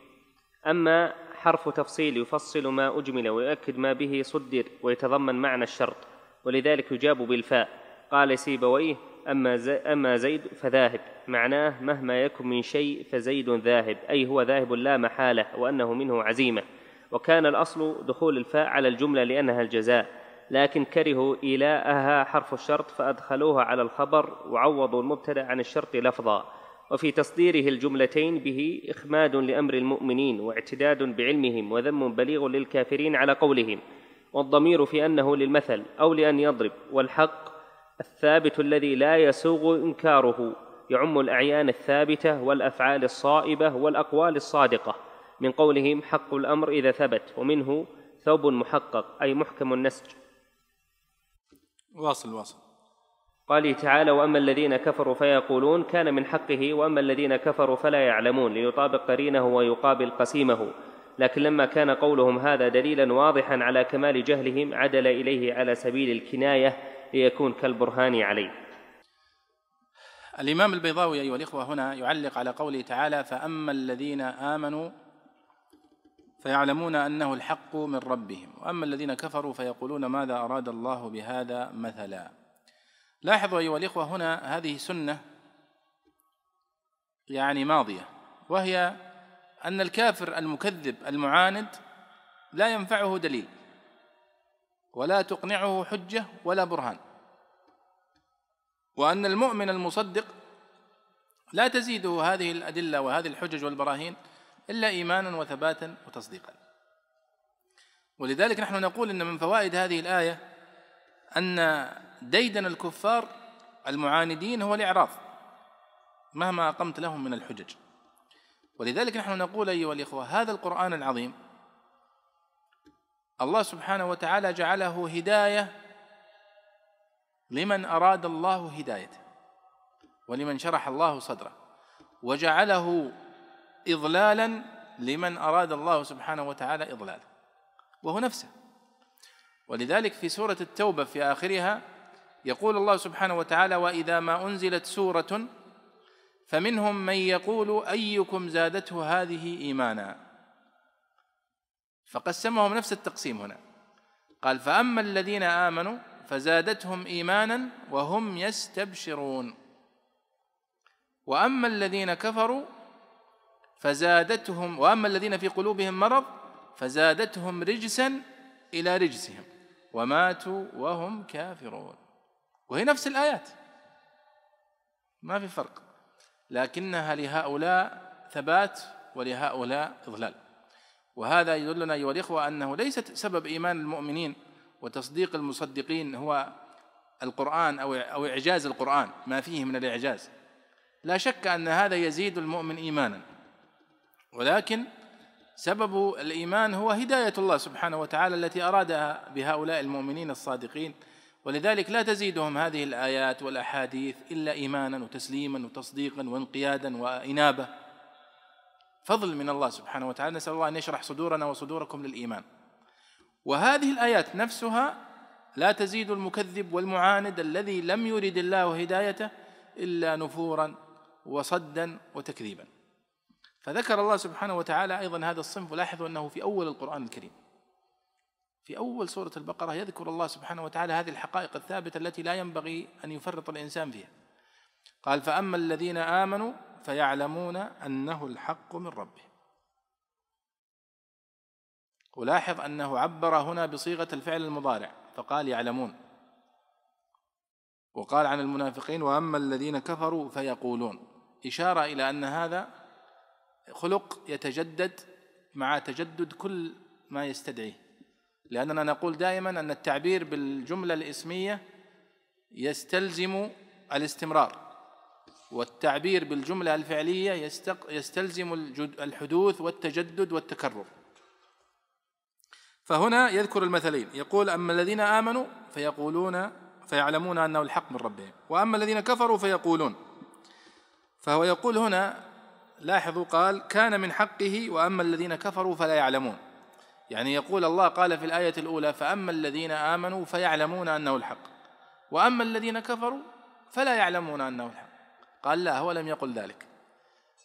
أما حرف تفصيل يفصل ما أجمل ويؤكد ما به صدر ويتضمن معنى الشرط. ولذلك يجاب بالفاء. قال سيبويه أما, أما زيد فذاهب. معناه مهما يكن من شيء فزيد ذاهب أي هو ذاهب لا محالة وأنه منه عزيمة. وكان الأصل دخول الفاء على الجملة لأنها الجزاء. لكن كرهوا إيلاءها حرف الشرط فأدخلوها على الخبر وعوضوا المبتدأ عن الشرط لفظا. وفي تصديره الجملتين به إخماد لأمر المؤمنين واعتداد بعلمهم وذم بليغ للكافرين على قولهم. والضمير في أنه للمثل أو لأن يضرب والحق الثابت الذي لا يسوغ إنكاره يعم الأعيان الثابتة والأفعال الصائبة والأقوال الصادقة. من قولهم حق الأمر إذا ثبت ومنه ثوب محقق أي محكم النسج. واصل واصل. قال تعالى وأما الذين كفروا فيقولون كان من حقه وأما الذين كفروا فلا يعلمون ليطابق قرينه ويقابل قسيمه. لكن لما كان قولهم هذا دليلا واضحا على كمال جهلهم عدل إليه على سبيل الكناية ليكون كالبرهان عليه. الإمام البيضاوي أيها الإخوة هنا يعلق على قوله تعالى فأما الذين آمنوا فيعلمون أنه الحق من ربهم وأما الذين كفروا فيقولون ماذا أراد الله بهذا مثلا؟ لاحظوا أيها الإخوة هنا هذه سنة يعني ماضية وهي أن الكافر المكذب المعاند لا ينفعه دليل ولا تقنعه حجة ولا برهان وأن المؤمن المصدق لا تزيده هذه الأدلة وهذه الحجج والبراهين إلا إيمانا وثباتا وتصديقا. ولذلك نحن نقول إن من فوائد هذه الآية أن ديدن الكفار المعاندين هو الاعراض مهما أقمت لهم من الحجج. ولذلك نحن نقول أيها الإخوة هذا القرآن العظيم الله سبحانه وتعالى جعله هداية لمن أراد الله هدايته ولمن شرح الله صدره وجعله اضلالا لمن أراد الله سبحانه وتعالى إضلاله وهو نفسه. ولذلك في سورة التوبة في آخرها يقول الله سبحانه وتعالى وإذا ما أنزلت سورة فمنهم من يقول أيكم زادته هذه إيمانا؟ فقسمهم نفس التقسيم هنا. قال فأما الذين آمنوا فزادتهم إيمانا وهم يستبشرون. وأما الذين كفروا فزادتهم وأما الذين في قلوبهم مرض فزادتهم رجسا إلى رجسهم. وماتوا وهم كافرون. وهي نفس الآيات. ما في فرق. لكنها لهؤلاء ثبات ولهؤلاء إضلال. وهذا يدلنا أيها الإخوة أنه ليست سبب إيمان المؤمنين وتصديق المصدقين هو القرآن أو أو إعجاز القرآن ما فيه من الإعجاز. لا شك أن هذا يزيد المؤمن إيمانا. ولكن سبب الإيمان هو هداية الله سبحانه وتعالى التي أرادها بهؤلاء المؤمنين الصادقين ولذلك لا تزيدهم هذه الآيات والأحاديث إلا إيمانا وتسليما وتصديقا وانقيادا وإنابة. فضل من الله سبحانه وتعالى. نسأل الله أن يشرح صدورنا وصدوركم للإيمان. وهذه الآيات نفسها لا تزيد المكذب والمعاند الذي لم يرد الله هدايته إلا نفورا وصدا وتكذيبا. فذكر الله سبحانه وتعالى أيضا هذا الصنف ولاحظوا أنه في أول القرآن الكريم. في أول سورة البقرة يذكر الله سبحانه وتعالى هذه الحقائق الثابتة التي لا ينبغي أن يفرط الإنسان فيها. قال فأما الذين آمنوا فيعلمون أنه الحق من ربه. ولاحظ أنه عبر هنا بصيغة الفعل المضارع فقال يعلمون. وقال عن المنافقين وأما الذين كفروا فيقولون. إشارة إلى أن هذا خلق يتجدد مع تجدد كل ما يستدعيه. لاننا نقول دائما أن التعبير بالجملة الإسمية يستلزم الاستمرار والتعبير بالجملة الفعلية يستلزم الحدوث والتجدد والتكرر. فهنا يذكر المثلين يقول أما الذين آمنوا فيقولون فيعلمون أنه الحق من ربهم وأما الذين كفروا فيقولون. فهو يقول هنا لاحظوا قال كان من حقه وأما الذين كفروا فلا يعلمون. يعني يقول الله قال في الآية الأولى فأما الذين آمنوا فيعلمون أنه الحق وأما الذين كفروا فلا يعلمون أنه الحق. قال لا هو لم يقل ذلك.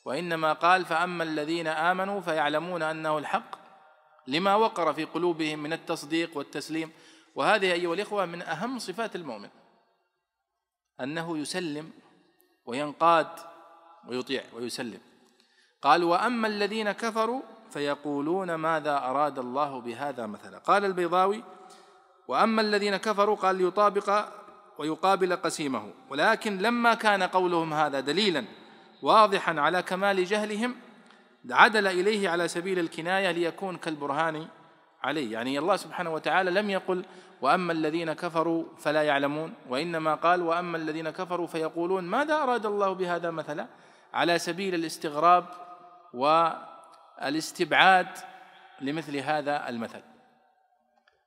وإنما قال فأما الذين آمنوا فيعلمون أنه الحق لما وقر في قلوبهم من التصديق والتسليم. وهذه أيها الإخوة من أهم صفات المؤمن أنه يسلم وينقاد ويطيع ويسلم. قال وأما الذين كفروا فيقولون ماذا أراد الله بهذا مثلا. قال البيضاوي وأما الذين كفروا قال ليطابق ويقابل قسيمه. ولكن لما كان قولهم هذا دليلا واضحا على كمال جهلهم عدل إليه على سبيل الكناية ليكون كالبرهان عليه. يعني الله سبحانه وتعالى لم يقل وأما الذين كفروا فلا يعلمون وإنما قال وأما الذين كفروا فيقولون ماذا أراد الله بهذا مثلا؟ على سبيل الاستغراب والاستبعاد لمثل هذا المثل.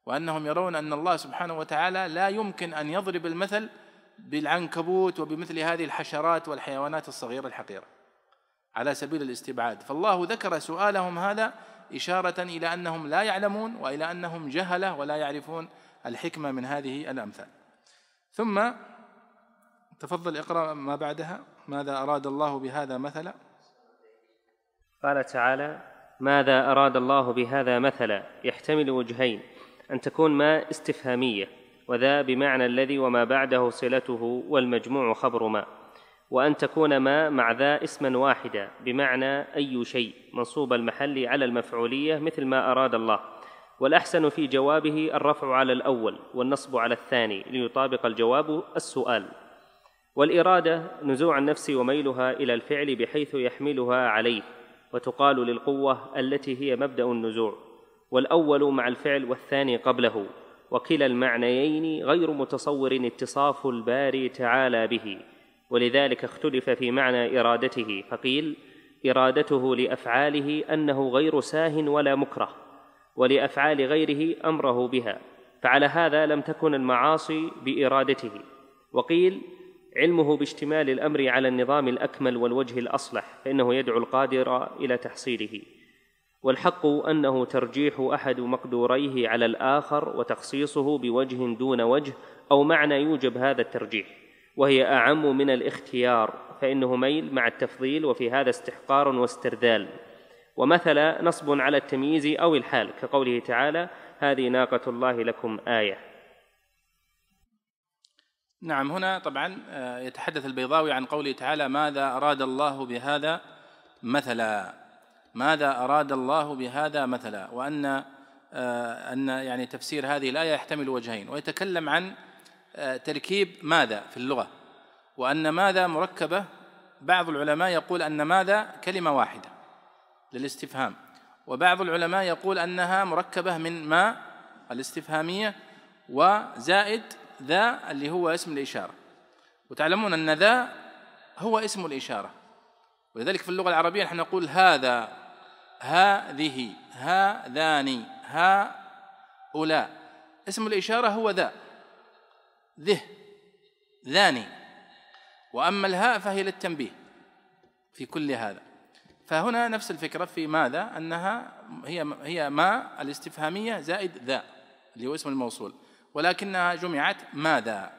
وأنهم يرون أن الله سبحانه وتعالى لا يمكن أن يضرب المثل بالعنكبوت وبمثل هذه الحشرات والحيوانات الصغيرة الحقيرة على سبيل الاستبعاد. فالله ذكر سؤالهم هذا إشارة إلى أنهم لا يعلمون وإلى أنهم جهلة ولا يعرفون الحكمة من هذه الأمثال. ثم تفضل اقرأ ما بعدها. ماذا أراد الله بهذا مثلا؟ قال تعالى ماذا أراد الله بهذا مثلا؟ يحتمل وجهين أن تكون ما استفهامية وذا بمعنى الذي وما بعده صلته والمجموع خبر ما وأن تكون ما مع ذا اسما واحدا بمعنى أي شيء منصوب المحل على المفعولية مثل ما أراد الله والأحسن في جوابه الرفع على الأول والنصب على الثاني ليطابق الجواب السؤال. والإرادة نزوع النفس وميلها إلى الفعل بحيث يحملها عليه وتقال للقوة التي هي مبدأ النزوع والأول مع الفعل والثاني قبله وكلا المعنيين غير متصور اتصاف الباري تعالى به ولذلك اختلف في معنى إرادته فقيل إرادته لأفعاله أنه غير ساه ولا مكره ولأفعال غيره أمره بها فعلى هذا لم تكن المعاصي بإرادته وقيل علمه باشتمال الأمر على النظام الأكمل والوجه الأصلح فإنه يدعو القادر إلى تحصيله. والحق أنه ترجيح أحد مقدوريه على الآخر وتخصيصه بوجه دون وجه أو معنى يوجب هذا الترجيح وهي أعم من الاختيار فإنه ميل مع التفضيل وفي هذا استحقار واسترذال. ومثل نصب على التمييز أو الحال كقوله تعالى هذه ناقة الله لكم آية. نعم هنا طبعا آه، يتحدث البيضاوي عن قوله تعالى ماذا أراد الله بهذا مثلا؟ ماذا أراد الله بهذا مثلا؟ وأن آه، أن يعني تفسير هذه الآية يحتمل وجهين ويتكلم عن آه، تركيب ماذا في اللغة وأن ماذا مركبة. بعض العلماء يقول أن ماذا كلمة واحدة للاستفهام وبعض العلماء يقول أنها مركبة من ما الاستفهامية وزائد ذا اللي هو اسم الإشارة. وتعلمون أن ذا هو اسم الإشارة. ولذلك في اللغة العربية نحن نقول هذا هذه هذان هؤلاء اسم الإشارة هو ذا. ذه ذاني. وأما الهاء فهي للتنبيه في كل هذا. فهنا نفس الفكرة في ماذا؟ أنها هي هي ما الاستفهامية زائد ذا اللي هو اسم الموصول. ولكنها جمعت ماذا؟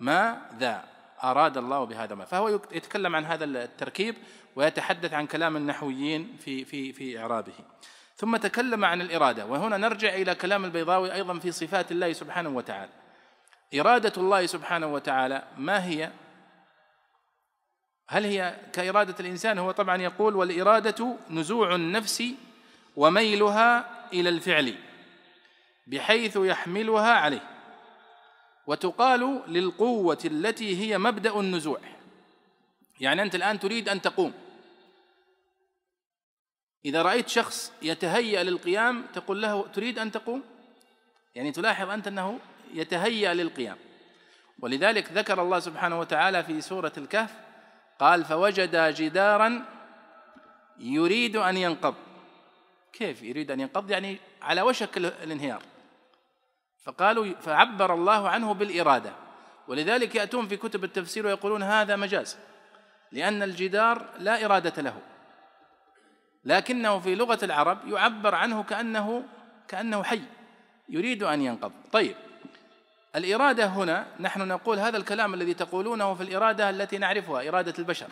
ماذا أراد الله بهذا ما فهو يتكلم عن هذا التركيب ويتحدث عن كلام النحويين في في في إعرابه. ثم تكلم عن الإرادة. وهنا نرجع إلى كلام البيضاوي أيضا في صفات الله سبحانه وتعالى. إرادة الله سبحانه وتعالى ما هي؟ هل هي كإرادة الإنسان؟ هو طبعا يقول والإرادة نزوع النفس وميلها إلى الفعل. بحيث يحملها عليه. وتقال للقوة التي هي مبدأ النزوع. يعني أنت الآن تريد أن تقوم. إذا رأيت شخص يتهيأ للقيام تقول له تريد أن تقوم؟ يعني تلاحظ أنت أنه يتهيأ للقيام. ولذلك ذكر الله سبحانه وتعالى في سورة الكهف قال فوجد جدارا يريد أن ينقض. كيف يريد أن ينقض؟ يعني على وشك الانهيار. فقالوا فعبر الله عنه بالإرادة. ولذلك يأتون في كتب التفسير ويقولون هذا مجاز لأن الجدار لا إرادة له. لكنه في لغة العرب يعبر عنه كأنه كأنه حي يريد أن ينقض. طيب الإرادة هنا نحن نقول هذا الكلام الذي تقولونه في الإرادة التي نعرفها إرادة البشر.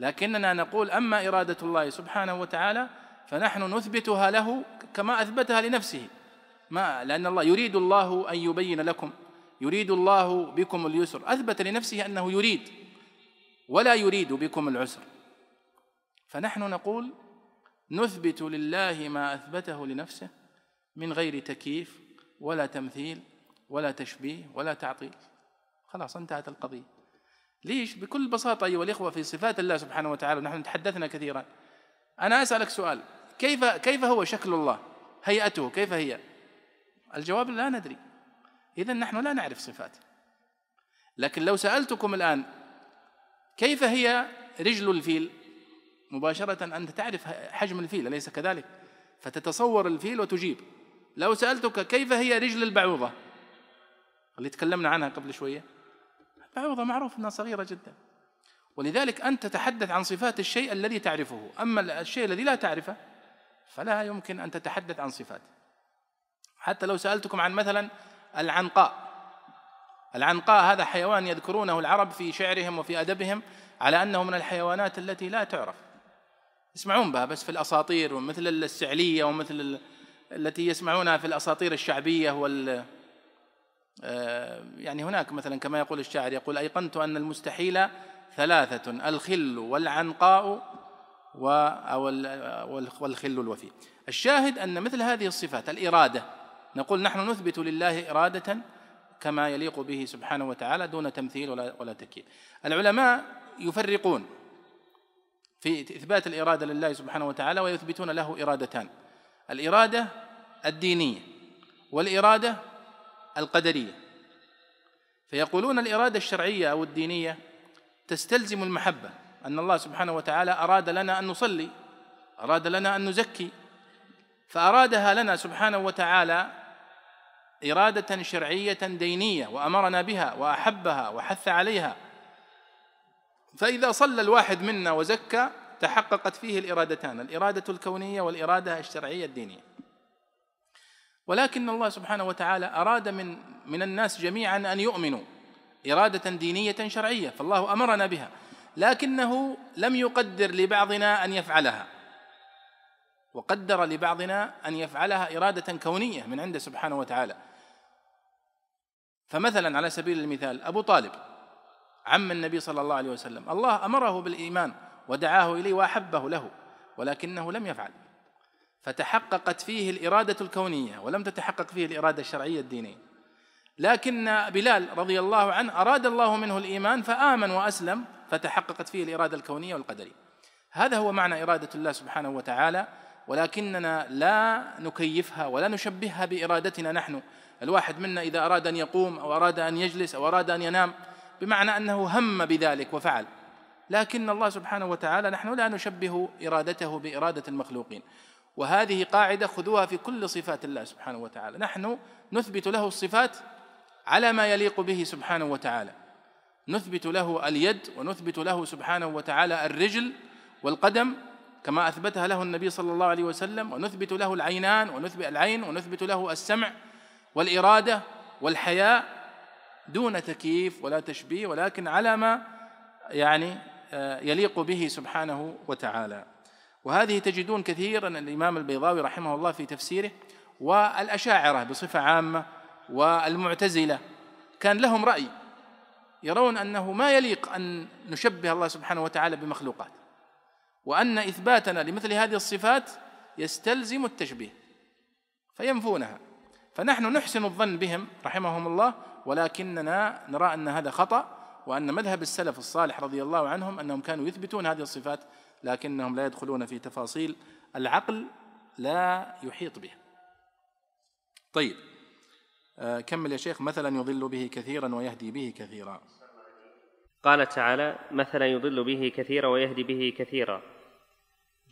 لكننا نقول أما إرادة الله سبحانه وتعالى فنحن نثبتها له كما أثبتها لنفسه. ما لأن الله يريد الله أن يبين لكم يريد الله بكم اليسر. أثبت لنفسه أنه يريد ولا يريد بكم العسر. فنحن نقول نثبت لله ما أثبته لنفسه من غير تكييف ولا تمثيل ولا تشبيه ولا تعطيل. خلاص انتهت القضية. ليش؟ بكل بساطة أيها الإخوة في صفات الله سبحانه وتعالى نحن تحدثنا كثيرا. أنا أسألك سؤال. كيف كيف هو شكل الله؟ هيئته كيف هي؟ الجواب لا ندري. إذا نحن لا نعرف صفاته لكن لو سألتكم الآن كيف هي رجل الفيل؟ مباشرة أنت تعرف حجم الفيل أليس كذلك؟ فتتصور الفيل وتجيب. لو سألتك كيف هي رجل البعوضة؟ اللي تكلمنا عنها قبل شوية. البعوضة معروف أنها صغيرة جدا. ولذلك أنت تتحدث عن صفات الشيء الذي تعرفه. أما الشيء الذي لا تعرفه فلا يمكن أن تتحدث عن صفاته حتى لو سألتكم عن مثلا العنقاء. العنقاء هذا حيوان يذكرونه العرب في شعرهم وفي أدبهم على أنه من الحيوانات التي لا تعرف. يسمعون بها بس في الأساطير ومثل السعلية ومثل التي يسمعونها في الأساطير الشعبية وال آه، يعني هناك مثلا كما يقول الشاعر يقول أيقنت أن المستحيل ثلاثة الخل والعنقاء والخل الوفي. الشاهد أن مثل هذه الصفات الإرادة نقول نحن نثبت لله إرادة كما يليق به سبحانه وتعالى دون تمثيل ولا ولا تكييف. العلماء يفرقون في إثبات الإرادة لله سبحانه وتعالى ويثبتون له إرادتان. الإرادة الدينية والإرادة القدرية. فيقولون الإرادة الشرعية أو الدينية تستلزم المحبة أن الله سبحانه وتعالى أراد لنا أن نصلي أراد لنا أن نزكي فأرادها لنا سبحانه وتعالى إرادة شرعية دينية وأمرنا بها وأحبها وحث عليها. فإذا صلى الواحد منا وزكى تحققت فيه الإرادتان الإرادة الكونية والإرادة الشرعية الدينية. ولكن الله سبحانه وتعالى أراد من من الناس جميعا أن يؤمنوا إرادة دينية شرعية فالله أمرنا بها لكنه لم يقدر لبعضنا أن يفعلها. وقدر لبعضنا أن يفعلها إرادة كونية من عنده سبحانه وتعالى. فمثلا على سبيل المثال أبو طالب عم النبي صلى الله عليه وسلم الله أمره بالإيمان ودعاه إليه وأحبه له ولكنه لم يفعل. فتحققت فيه الإرادة الكونية ولم تتحقق فيه الإرادة الشرعية الدينية. لكن بلال رضي الله عنه أراد الله منه الإيمان فآمن وأسلم فتحققت فيه الإرادة الكونية والقدرية. هذا هو معنى إرادة الله سبحانه وتعالى ولكننا لا نكيفها ولا نشبهها بإرادتنا نحن. الواحد منا إذا أراد أن يقوم أو أراد أن يجلس أو أراد أن ينام بمعنى أنه هم بذلك وفعل. لكن الله سبحانه وتعالى نحن لا نشبه إرادته بإرادة المخلوقين. وهذه قاعدة خذوها في كل صفات الله سبحانه وتعالى. نحن نثبت له الصفات على ما يليق به سبحانه وتعالى. نثبت له اليد ونثبت له سبحانه وتعالى الرجل والقدم كما أثبتها له النبي صلى الله عليه وسلم ونثبت له العينان ونثبت العين ونثبت له السمع والإرادة والحياء دون تكييف ولا تشبيه ولكن على ما يعني آه، يليق به سبحانه وتعالى. وهذه تجدون كثيرا الإمام البيضاوي رحمه الله في تفسيره والأشاعرة بصفة عامة والمعتزلة. كان لهم رأي يرون أنه ما يليق أن نشبه الله سبحانه وتعالى بمخلوقات. وأن إثباتنا لمثل هذه الصفات يستلزم التشبيه فينفونها فنحن نحسن الظن بهم رحمهم الله ولكننا نرى أن هذا خطأ وأن مذهب السلف الصالح رضي الله عنهم أنهم كانوا يثبتون هذه الصفات لكنهم لا يدخلون في تفاصيل العقل لا يحيط بها. طيب آه، كمل يا شيخ مثلا يضل به كثيرا ويهدي به كثيرا. قال تعالى مثلا يضل به كثيرا ويهدي به كثيرا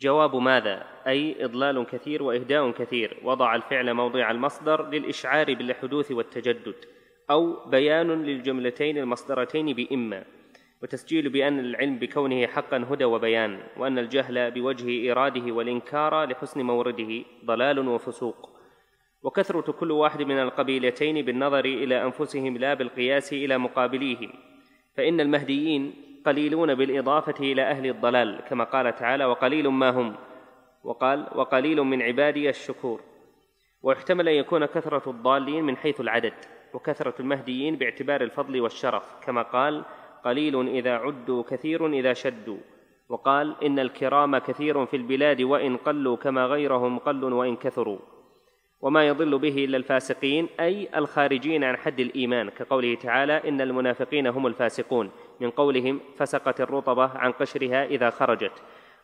جواب ماذا؟ أي إضلال كثير وإهداء كثير. وضع الفعل موضع المصدر للإشعار بالحدوث والتجدد أو بيان للجملتين المصدرتين بإما وتسجيل بأن العلم بكونه حقا هدى وبيان وأن الجهل بوجه إراده والإنكار لحسن مورده ضلال وفسوق. وكثرة كل واحد من القبيلتين بالنظر إلى أنفسهم لا بالقياس إلى مقابليهم فإن المهديين قليلون بالإضافة إلى أهل الضلال كما قال تعالى وقليل ما هم. وقال وقليل من عبادي الشكور. ويحتمل أن يكون كثرة الضالين من حيث العدد وكثرة المهديين باعتبار الفضل والشرف كما قال قليل إذا عدوا كثير إذا شدوا. وقال إن الكرام كثير في البلاد وإن قلوا كما غيرهم قل وإن كثروا. وما يضل به إلا الفاسقين أي الخارجين عن حد الإيمان كقوله تعالى إن المنافقين هم الفاسقون. من قولهم فسقت الرطبة عن قشرها إذا خرجت.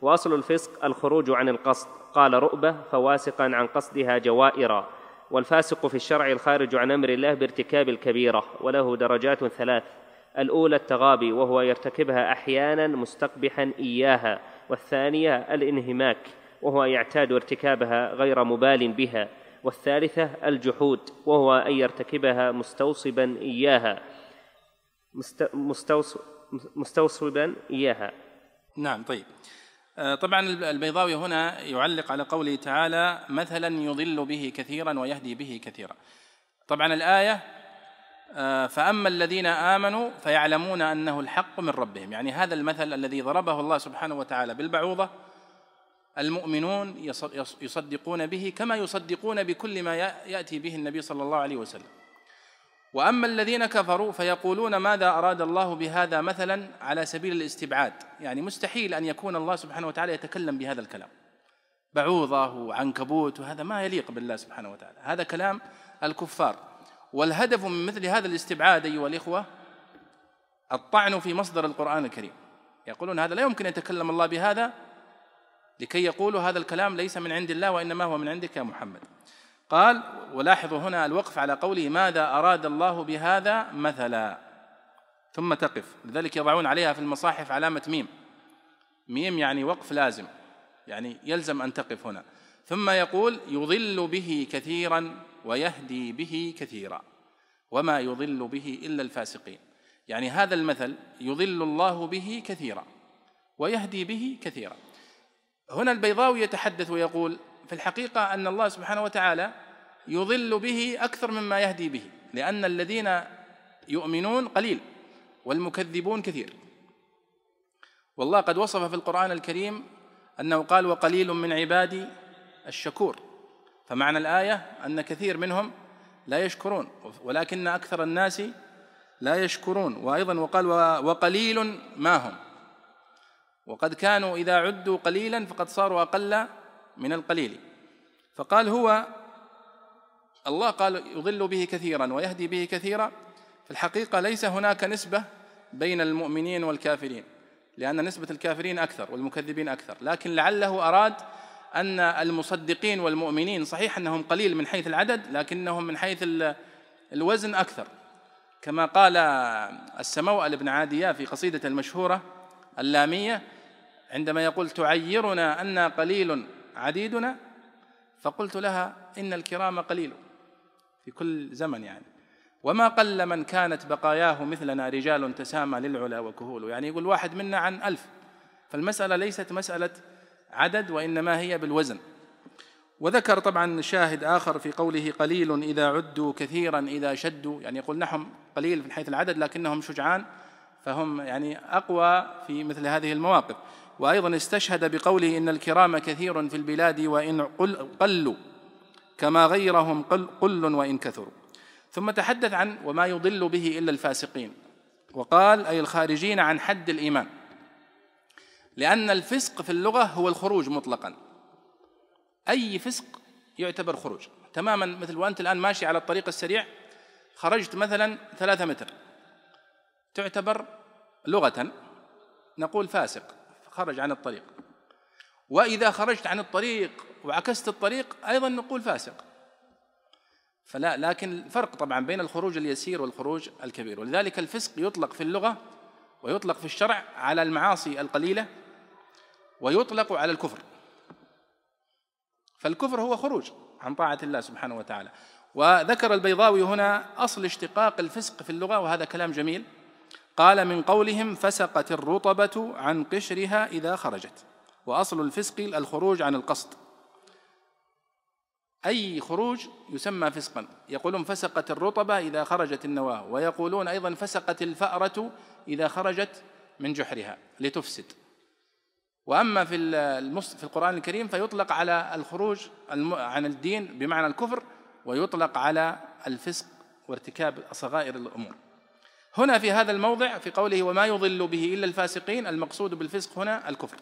وأصل الفسق الخروج عن القصد. قال رؤبة فواسقا عن قصدها جوائرا. والفاسق في الشرع الخارج عن أمر الله بارتكاب الكبيرة وله درجات ثلاث. الأولى التغابي وهو يرتكبها أحيانا مستقبحا إياها. والثانية الانهماك وهو يعتاد ارتكابها غير مبال بها. والثالثة الجحود وهو أن يرتكبها مستوصبا إياها. مستوصبا إياها. نعم طيب. آه، طبعا البيضاوي هنا يعلق على قوله تعالى مثلا يضل به كثيرا ويهدي به كثيرا طبعا الآية آه، فأما الذين آمنوا فيعلمون أنه الحق من ربهم يعني هذا المثل الذي ضربه الله سبحانه وتعالى بالبعوضة. المؤمنون يصدقون به كما يصدقون بكل ما يأتي به النبي صلى الله عليه وسلم. وأما الذين كفروا فيقولون ماذا أراد الله بهذا مثلا على سبيل الاستبعاد؟ يعني مستحيل أن يكون الله سبحانه وتعالى يتكلم بهذا الكلام. بعوضه وعنكبوت وهذا ما يليق بالله سبحانه وتعالى. هذا كلام الكفار. والهدف من مثل هذا الاستبعاد أيها الإخوة الطعن في مصدر القرآن الكريم. يقولون هذا لا يمكن يتكلم الله بهذا لكي يقولوا هذا الكلام ليس من عند الله وإنما هو من عندك يا محمد. قال ولاحظوا هنا الوقف على قوله ماذا أراد الله بهذا مثلا ثم تقف. لذلك يضعون عليها في المصاحف علامة ميم. ميم يعني وقف لازم يعني يلزم أن تقف هنا. ثم يقول يضل به كثيرا ويهدي به كثيرا وما يضل به إلا الفاسقين يعني هذا المثل يضل الله به كثيرا ويهدي به كثيرا هنا البيضاوي يتحدث ويقول في الحقيقة أن الله سبحانه وتعالى يضل به أكثر مما يهدي به لأن الذين يؤمنون قليل والمكذبون كثير. والله قد وصف في القرآن الكريم أنه قال وقليل من عبادي الشكور فمعنى الآية أن كثير منهم لا يشكرون ولكن أكثر الناس لا يشكرون. وأيضا وقال وقليل ما هم وقد كانوا إذا عدوا قليلا فقد صاروا أقل من القليل. فقال هو الله قال يضل به كثيرا ويهدي به كثيرا. في الحقيقة ليس هناك نسبة بين المؤمنين والكافرين لأن نسبة الكافرين أكثر والمكذبين أكثر. لكن لعله أراد أن المصدقين والمؤمنين صحيح أنهم قليل من حيث العدد لكنهم من حيث الوزن أكثر. كما قال السموأل بن عادية في قصيدة المشهورة اللامية عندما يقول تعيرنا أن قليل عديدنا فقلت لها إن الكرام قليل في كل زمن يعني. وما قل من كانت بقاياه مثلنا رجال تسامى للعلا وكهول. يعني يقول واحد منا عن ألف. فالمسألة ليست مسألة عدد وإنما هي بالوزن. وذكر طبعا شاهد آخر في قوله قليل إذا عدوا كثيرا إذا شدوا. يعني يقول نحن قليل من حيث العدد لكنهم شجعان فهم يعني أقوى في مثل هذه المواقف. وأيضا استشهد بقوله إن الكرام كثير في البلاد وإن قلوا كما غيرهم قل, قل وإن كثروا. ثم تحدث عن وما يضل به إلا الفاسقين. وقال أي الخارجين عن حد الإيمان. لأن الفسق في اللغة هو الخروج مطلقا. أي فسق يعتبر خروج. تماما مثل وأنت الآن ماشي على الطريق السريع خرجت مثلا ثلاثة متر تعتبر لغة نقول فاسق. خرج عن الطريق. وإذا خرجت عن الطريق وعكست الطريق أيضا نقول فاسق. فلا لكن الفرق طبعا بين الخروج اليسير والخروج الكبير. ولذلك الفسق يطلق في اللغة ويطلق في الشرع على المعاصي القليلة ويطلق على الكفر. فالكفر هو خروج عن طاعة الله سبحانه وتعالى. وذكر البيضاوي هنا أصل اشتقاق الفسق في اللغة وهذا كلام جميل. قال من قولهم فسقت الرطبة عن قشرها إذا خرجت. وأصل الفسق الخروج عن القصد. أي خروج يسمى فسقا. يقولون فسقت الرطبة إذا خرجت النواة. ويقولون أيضا فسقت الفأرة إذا خرجت من جحرها. لتفسد. وأما في في القرآن الكريم فيطلق على الخروج عن الدين بمعنى الكفر ويطلق على الفسق وارتكاب صغائر الأمور. هنا في هذا الموضع في قوله وما يضل به إلا الفاسقين المقصود بالفسق هنا الكفر.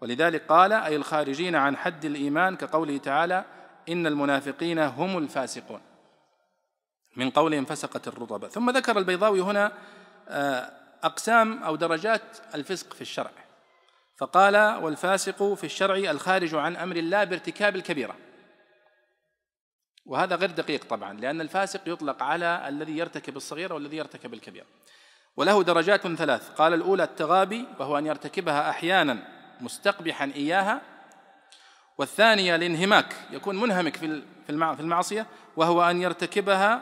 ولذلك قال أي الخارجين عن حد الإيمان كقوله تعالى إن المنافقين هم الفاسقون. من قولهم فسقت الرطب. ثم ذكر البيضاوي هنا آه، أقسام أو درجات الفسق في الشرع. فقال والفاسق في الشرع الخارج عن أمر الله بارتكاب الكبيرة. وهذا غير دقيق طبعا لأن الفاسق يطلق على الذي يرتكب الصغيره والذي يرتكب الكبيره وله درجات ثلاث قال الأولى التغابي وهو أن يرتكبها أحيانا مستقبحا إياها. والثانية الانهماك يكون منهمك في في المعصية وهو أن يرتكبها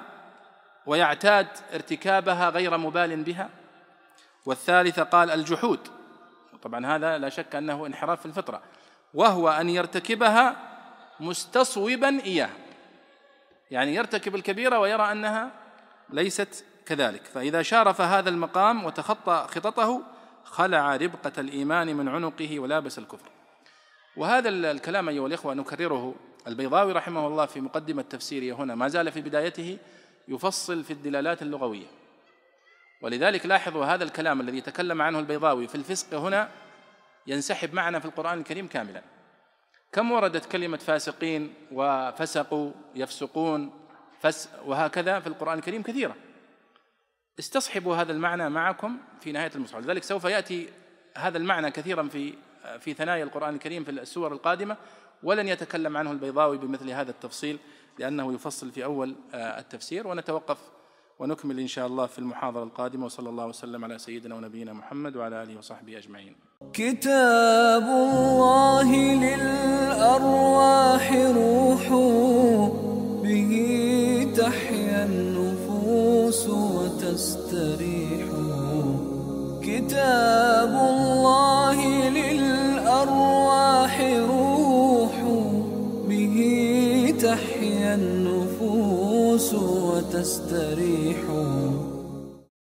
ويعتاد ارتكابها غير مبال بها. والثالثه قال الجحود طبعا هذا لا شك أنه انحراف في الفطرة وهو أن يرتكبها مستصوبا إياها. يعني يرتكب الكبيرة ويرى أنها ليست كذلك. فإذا شارف هذا المقام وتخطى خططه خلع ربقة الإيمان من عنقه ولابس الكفر. وهذا الكلام أيها الإخوة نكرره البيضاوي رحمه الله في مقدمة تفسيره هنا. ما زال في بدايته يفصل في الدلالات اللغوية. ولذلك لاحظوا هذا الكلام الذي تكلم عنه البيضاوي في الفسق هنا ينسحب معنا في القرآن الكريم كاملا. كم وردت كلمة فاسقين وفسقوا يفسقون فس وهكذا في القرآن الكريم كثيرة. استصحبوا هذا المعنى معكم في نهاية المصحف. لذلك سوف يأتي هذا المعنى كثيرا في في ثنايا القرآن الكريم في السور القادمة ولن يتكلم عنه البيضاوي بمثل هذا التفصيل لأنه يفصل في أول آه، التفسير. ونتوقف ونكمل إن شاء الله في المحاضرة القادمة وصلى الله وسلم على سيدنا ونبينا محمد وعلى آله وصحبه أجمعين. كتاب الله للأرواح روح به تحيا النفوس وتستريح. كتاب الله النفوس وتستريح.